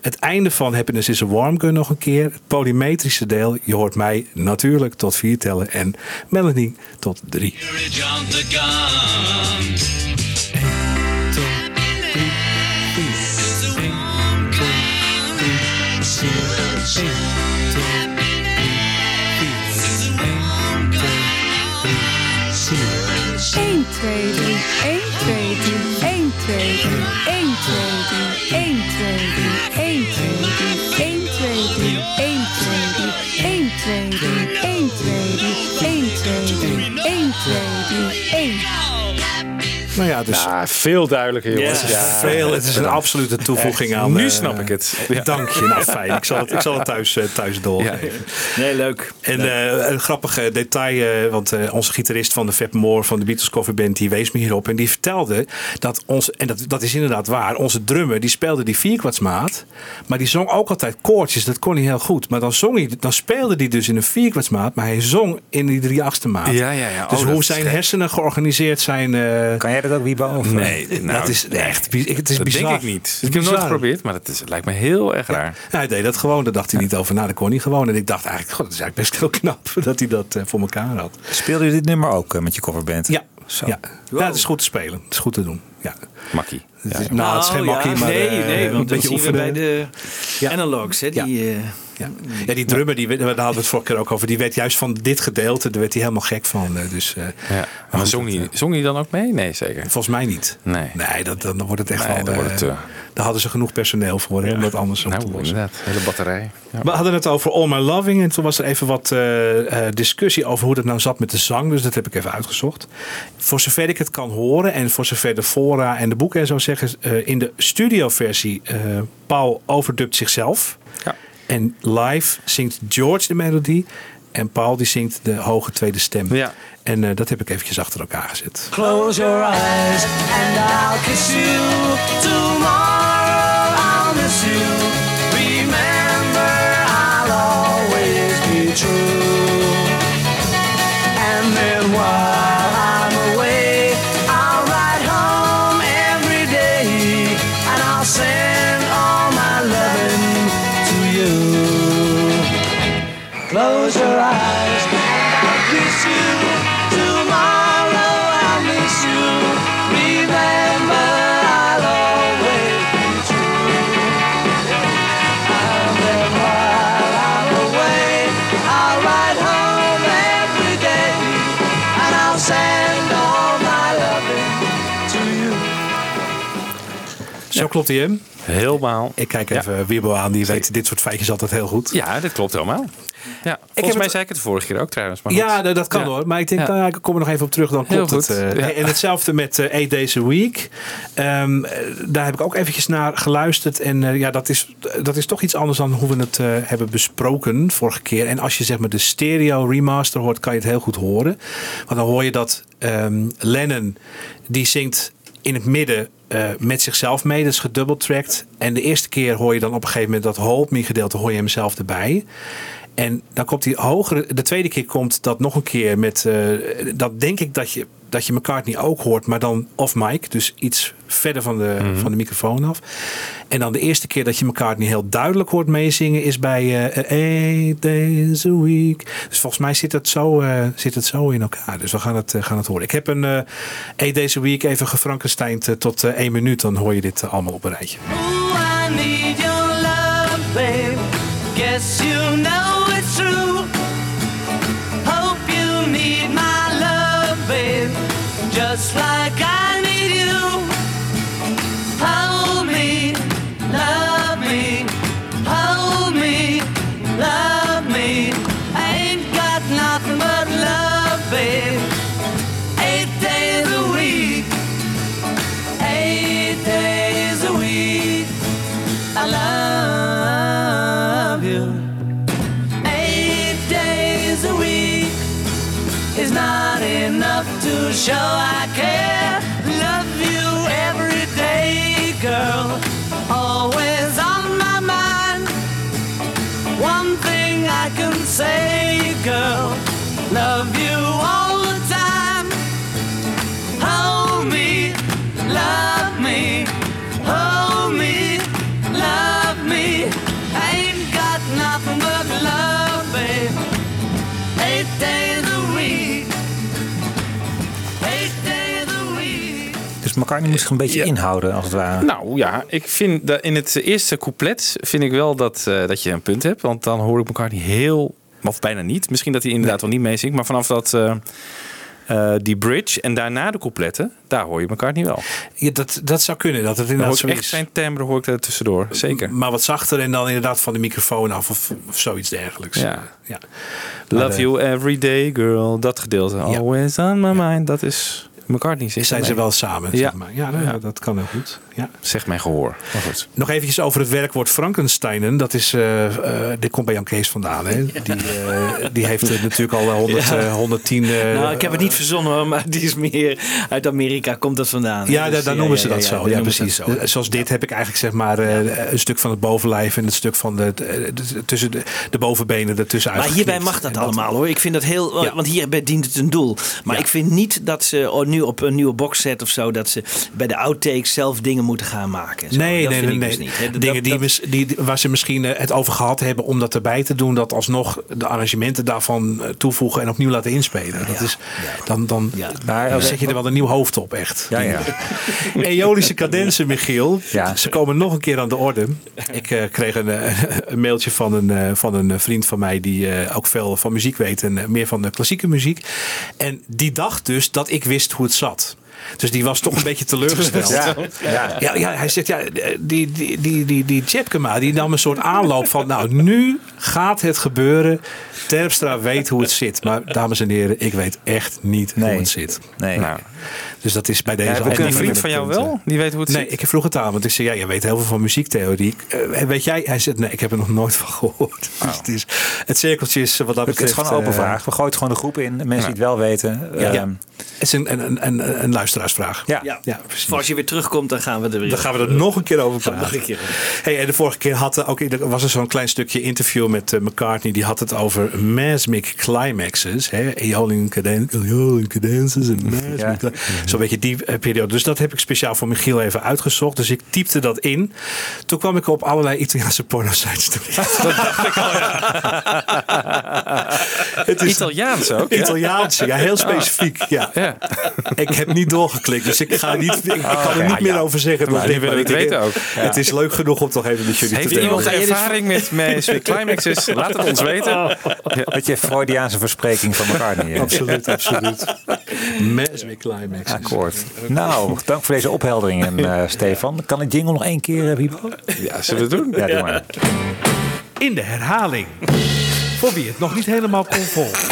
het einde van Happiness is a Warm Gun nog een keer. Het polymetrische deel. Je hoort mij natuurlijk tot vier tellen. En Melanie tot drie. 2, 3, 1, 2, Nou ja, dus Ja, veel duidelijker, jongens. Het is veel. Het is een absolute toevoeging aan. Nu eh, snap ik het. eh, Dank je. Nou, fijn. Ik zal het, ik zal het thuis, eh, thuis doorgeven. Nee, leuk. En eh, een grappig detail, eh, want eh, onze gitarist van de Fab Moore van de Beatles Cover Band, die wees me hierop. En die vertelde dat ons, en dat, dat is inderdaad waar, onze drummer die speelde die vierkwartsmaat, maar die zong ook altijd koortjes. Dat kon hij heel goed. Maar dan, zong hij, dan speelde hij dus in een vierkwartsmaat, maar hij zong in die drie achtste maat. Ja, ja, ja. Dus Oh, hoe zijn hersenen georganiseerd zijn. eh, Kan jij dat ook, Wiebo? Of, Nee, nou, dat is echt bi- het is dat bizar. denk ik niet. Het Ik heb het nooit geprobeerd, maar het, is, het lijkt me heel erg raar. Ja, hij deed dat gewoon. Daar dacht hij niet over na. Dat kon hij gewoon. En ik dacht eigenlijk, god, dat is eigenlijk best heel knap dat hij dat eh, voor elkaar had. Speelde je dit nummer ook eh, met je coverband? Ja, Zo. ja. ja, het is goed te spelen. Het is goed te doen. Ja. Makkie. Nou, het is geen Oh, ja. makkie, maar Nee, eh, nee, een want dat beetje zien we bij oefenen. de analogs. Hè, die, eh, Ja. ja, die drummer, die, daar hadden we het vorige keer ook over. Die werd juist van dit gedeelte, daar werd hij helemaal gek van. eh, Dus, eh, Ja. Maar zong hij, zong hij dan ook mee? Nee, zeker. volgens mij niet. Nee. Nee, dat, dan wordt het echt Nee, wel... dan wordt eh, het, eh, daar hadden ze genoeg personeel voor, hè, om dat anders op te Nou, lossen. inderdaad. Hele batterij. Ja. We hadden het over All My Loving. En toen was er even wat eh, eh, discussie over hoe dat nou zat met de zang. Dus dat heb ik even uitgezocht. Voor zover ik het kan horen. En voor zover de fora en de boeken en zo zeggen. eh, in de studioversie. eh Paul overdubt zichzelf. Ja. En live zingt George de melodie. En Paul die zingt de hoge tweede stem. Ja. En eh, dat heb ik eventjes achter elkaar gezet. Close your eyes and I'll kiss you. Tomorrow klopt hij hem. Helemaal. Ik kijk even Wiebo aan. Die weet dit soort feitjes altijd heel goed. Ja, dit klopt helemaal. Ja, volgens heb mij het- zei ik het de vorige keer ook trouwens. Maar. Ja, dat dat kan Ja. hoor. Maar ik denk, Ja. nou ja, ik kom er nog even op terug. Dan klopt het. eh. Ja. En hetzelfde met eh Eight Days a Week. Ehm, eh, daar heb ik ook eventjes naar geluisterd. En ja, dat is, dat is toch iets anders dan hoe we het eh, hebben besproken vorige keer. En als je zeg maar de stereo remaster hoort, kan je het heel goed horen. Want dan hoor je dat ehm, Lennon, die zingt in het midden eh, met zichzelf mee. Dat is gedubbeltracked. En de eerste keer hoor je dan op een gegeven moment dat Hold Me gedeelte hoor je hem zelf erbij. En dan komt die hogere. De tweede keer komt dat nog een keer met. eh, dat denk ik dat je, dat je McCartney ook hoort, maar dan off mic. Dus iets verder van de, Mhm. van de microfoon af. En dan de eerste keer dat je McCartney heel duidelijk hoort meezingen is bij eh Eight Days a Week. Dus volgens mij zit het zo, eh, zit het zo in elkaar. Dus we gaan het, gaan het horen. Ik heb een eh Eight Days a Week even gefrankensteind tot één minuut. Dan hoor je dit allemaal op een rijtje. Ooh, show McCartney moet zich een beetje inhouden, als het ware. Nou ja, ik vind dat in het eerste couplet vind ik wel dat, eh, dat je een punt hebt. Want dan hoor ik elkaar niet heel, of bijna niet. Misschien dat hij inderdaad wel niet meezingt. Maar vanaf dat, eh, eh, die bridge en daarna de coupletten, daar hoor je elkaar niet wel. Ja, dat, dat zou kunnen, dat het Dan hoor inderdaad zo echt is. zijn timbre hoor ik er tussendoor. Zeker. Maar wat zachter en dan inderdaad van de microfoon af of, of zoiets dergelijks. Ja. Love you every day, girl. Dat gedeelte. Always on my mind. Dat is McCartney. zegt Zijn ze wel samen? Ja. Zeg maar. ja, nou ja, dat kan heel goed. Ja. Zeg mijn gehoor. Maar goed. Nog eventjes over het werkwoord Frankensteinen. Dat is, eh, eh, dit komt bij Jan Kees vandaan. Hè? Die, eh, die heeft het natuurlijk al 100, Ja. eh, 110... eh, nou, ik heb het niet verzonnen, hoor, maar die is meer uit Amerika komt dat vandaan. hè. Ja, Dus, daar, daar noemen ze dat ja, zo. Ja, precies. zo. Zoals dit heb ik eigenlijk zeg maar eh, een stuk van het bovenlijf en het stuk van de, tussen de, de bovenbenen ertussen Maar hierbij mag dat allemaal hoor. Ik vind dat heel. Want hierbij dient het een doel. Maar ik vind niet dat ze oh, nu op een nieuwe boxset of zo. dat ze bij de outtakes zelf dingen moeten gaan maken. zo. Nee, dat nee, nee. nee. dus niet. hè. Dat- Dingen die, dat- die, waar ze misschien eh, het over gehad hebben om dat erbij te doen. Dat alsnog de arrangementen daarvan eh, toevoegen en opnieuw laten inspelen. Dat is, dan dan, dan zet je er wel een nieuw hoofd op, echt. Ja, ja. Eolische cadensen, Michiel. Ze komen nog een keer aan de orde. Ik eh, kreeg een, een mailtje van een, van een vriend van mij die ook veel van muziek weet en meer van de klassieke muziek. En die dacht dus dat ik wist hoe het zat. Dus die was toch een beetje teleurgesteld. Ja, ja. Ja, ja, hij zegt, ja, die, die, die, die, die die nam een soort aanloop van, nou, nu gaat het gebeuren. Terpstra weet hoe het zit. Maar dames en heren, ik weet echt niet hoe het zit. Nee. Nou, Dus dat is bij deze... Ja, een vriend van jou eh. wel? Die weet hoe het nee, zit? ik vroeg het aan, want ik zei, ja, je weet heel veel van muziektheorie. Eh, weet jij? Hij zegt, nee, ik heb er nog nooit van gehoord. Dus het, is, het cirkeltje is wat dat Het betreft... is gewoon een open eh, vraag. We gooien het gewoon de groep in. Mensen die het wel weten. Ja. Ehm, Het is een, een, een, een luisteraarsvraag. Ja. Ja, Voor als je weer terugkomt, dan gaan we er weer. Dan gaan we er nog een keer over praten. Nog een keer. Hey, en de vorige keer had er ook, er was er zo'n klein stukje interview met eh, McCartney. Die had het over mesmic climaxes. Hè? Eoling cadences en mesmic Ja. cli- Zo'n beetje die eh, periode. Dus dat heb ik speciaal voor Michiel even uitgezocht. Dus ik typte dat in. Toen kwam ik op allerlei Italiaanse porno-sites terecht. Dat dacht ik al, ja. Het is Italiaans ook? ja? Italiaans, ja, heel specifiek. Ja. Ik heb niet doorgeklikt, dus ik, ga niet, ik kan er niet meer ja. over zeggen. Maar ik- weten ook. Ja. Het is leuk genoeg om toch even met jullie Heeft te delen. iemand ervaring met Magic Climaxes? Laat het ons weten. Met je Freudiaanse verspreking van McCartney. hè? Absoluut, absoluut. Mesmic climax. Akkoord. Nou, dank voor deze ophelderingen, eh, Stefan. Kan ik jingle nog één keer, uh, Wiebo? Ja, zullen we het doen? Ja, doe maar. In de herhaling. Voor wie het nog niet helemaal kon volgen.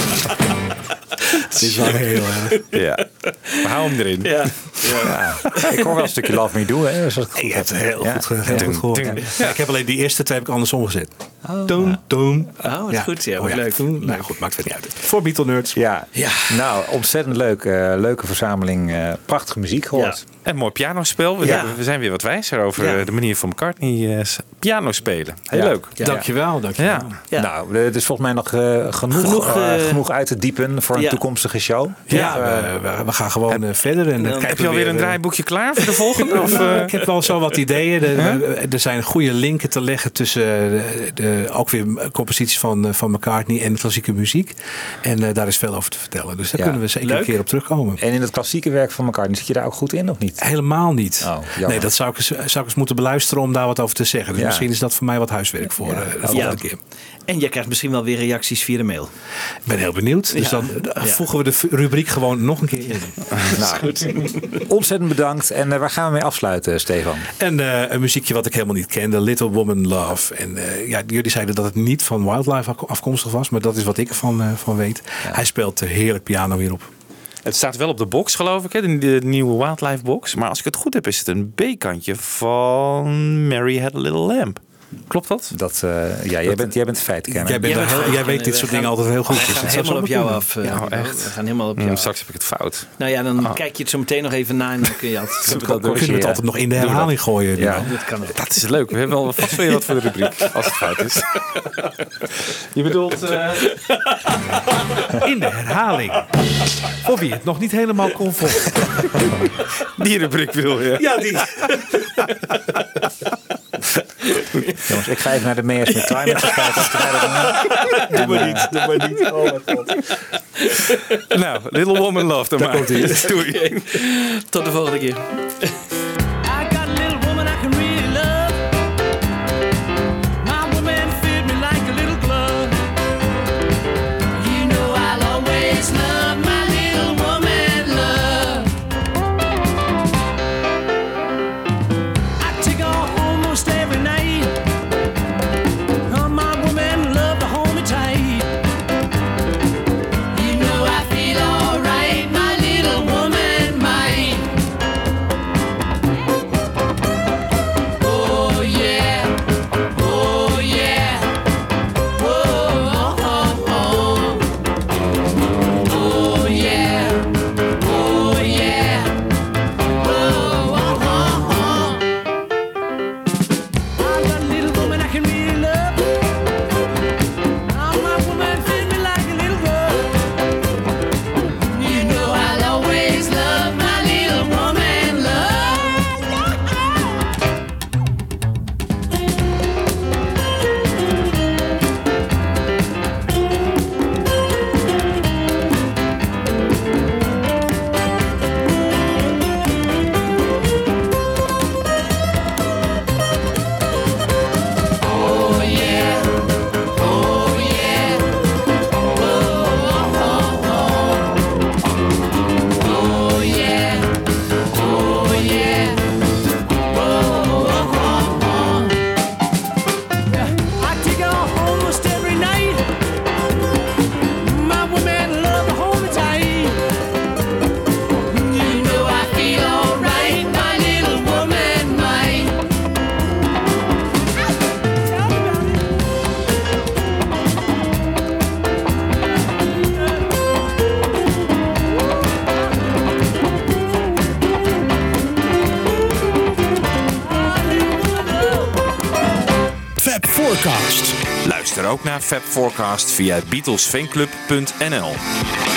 Dit is wel heel erg. Ja. We houden hem erin. Ja. Ja. Ik hoor wel een stukje Love Me Do. Hè? Dus dat Je hebt het heel Ja. goed, ge- heel goed gehoord. Ja, ik heb alleen die eerste twee heb ik andersom gezet. Doem, doem. Oh, wat goed. Ja, wat leuk. Nou goed, maakt het niet uit. Voor Beatle Nerds. Ja. nou, ontzettend leuk. eh, leuke verzameling. eh, prachtige muziek gehoord. En mooi pianospel. We, Ja. hebben- we zijn weer wat wijzer over Ja. eh, de manier van McCartney eh, piano spelen. Heel Ja. leuk. Ja. Dankjewel, dankjewel. Ja. Ja. Nou, er is volgens mij nog eh, genoeg, Genoeg, eh, eh, genoeg uit te diepen voor een ja. toekomstige show. Ja, eh, we, gaan gewoon eh, verder. En dan Heb je alweer weer, een eh, draaiboekje klaar voor de volgende? Of, eh? ik heb wel zo wat ideeën. Er, er zijn goede linken te leggen tussen de, de- ook weer composities van, eh, van McCartney en klassieke muziek. En eh, daar is veel over te vertellen. Dus daar Ja. kunnen we zeker Leuk. een keer op terugkomen. en in het klassieke werk van McCartney zit je daar ook goed in, of niet? Helemaal niet. Oh, nee, dat zou ik, eens, zou ik eens moeten beluisteren om daar wat over te zeggen. Dus Ja. misschien is dat voor mij wat huiswerk voor eh, de volgende Ja. keer. En je krijgt misschien wel weer reacties via de mail. Ik ben heel benieuwd. Dus Ja. dan eh, Ja. voegen we de rubriek gewoon nog een keer in. Nou, ontzettend bedankt. En eh, waar gaan we mee afsluiten, Stefan? En eh, een muziekje wat ik helemaal niet kende, Little Woman Love. En eh, ja, jullie zeiden dat het niet van Wildlife afko- afkomstig was, maar dat is wat ik ervan van weet. Hij speelt heerlijk piano hierop. Het staat wel op de box, geloof ik, hè? De, nieuwe Wildlife box. Maar als ik het goed heb, is het een B-kantje van Mary Had a Little Lamb. Klopt dat? Dat, eh, ja, jij bent, jij bent feitkenner. Jij, bent Jij daar bent heel, jij fijn. weet dit soort dingen altijd heel goed. We gaan helemaal op jou af. eh, Ja, echt. We gaan helemaal op Hmm, jou af. straks heb ik het fout. Nou ja, dan Ah. kijk je het zo meteen nog even na en dan kun je altijd... Het altijd nog in de herhaling gooien. Ja. Ja. Dat kan ook. Dat is leuk. We hebben wel vast weer wat voor de rubriek, als het fout is. Je bedoelt... eh, In de herhaling. Voor wie het nog niet helemaal kon volgen. die rubriek bedoel je? Ja, die. Jongens, ik ga even naar de Meers met verder- Doe maar niet. Doe maar niet. Oh mijn god. Nou, Little Woman Love dan maar. Doei. Tot de volgende keer. Fab Forecast via beatlesfanclub.nl.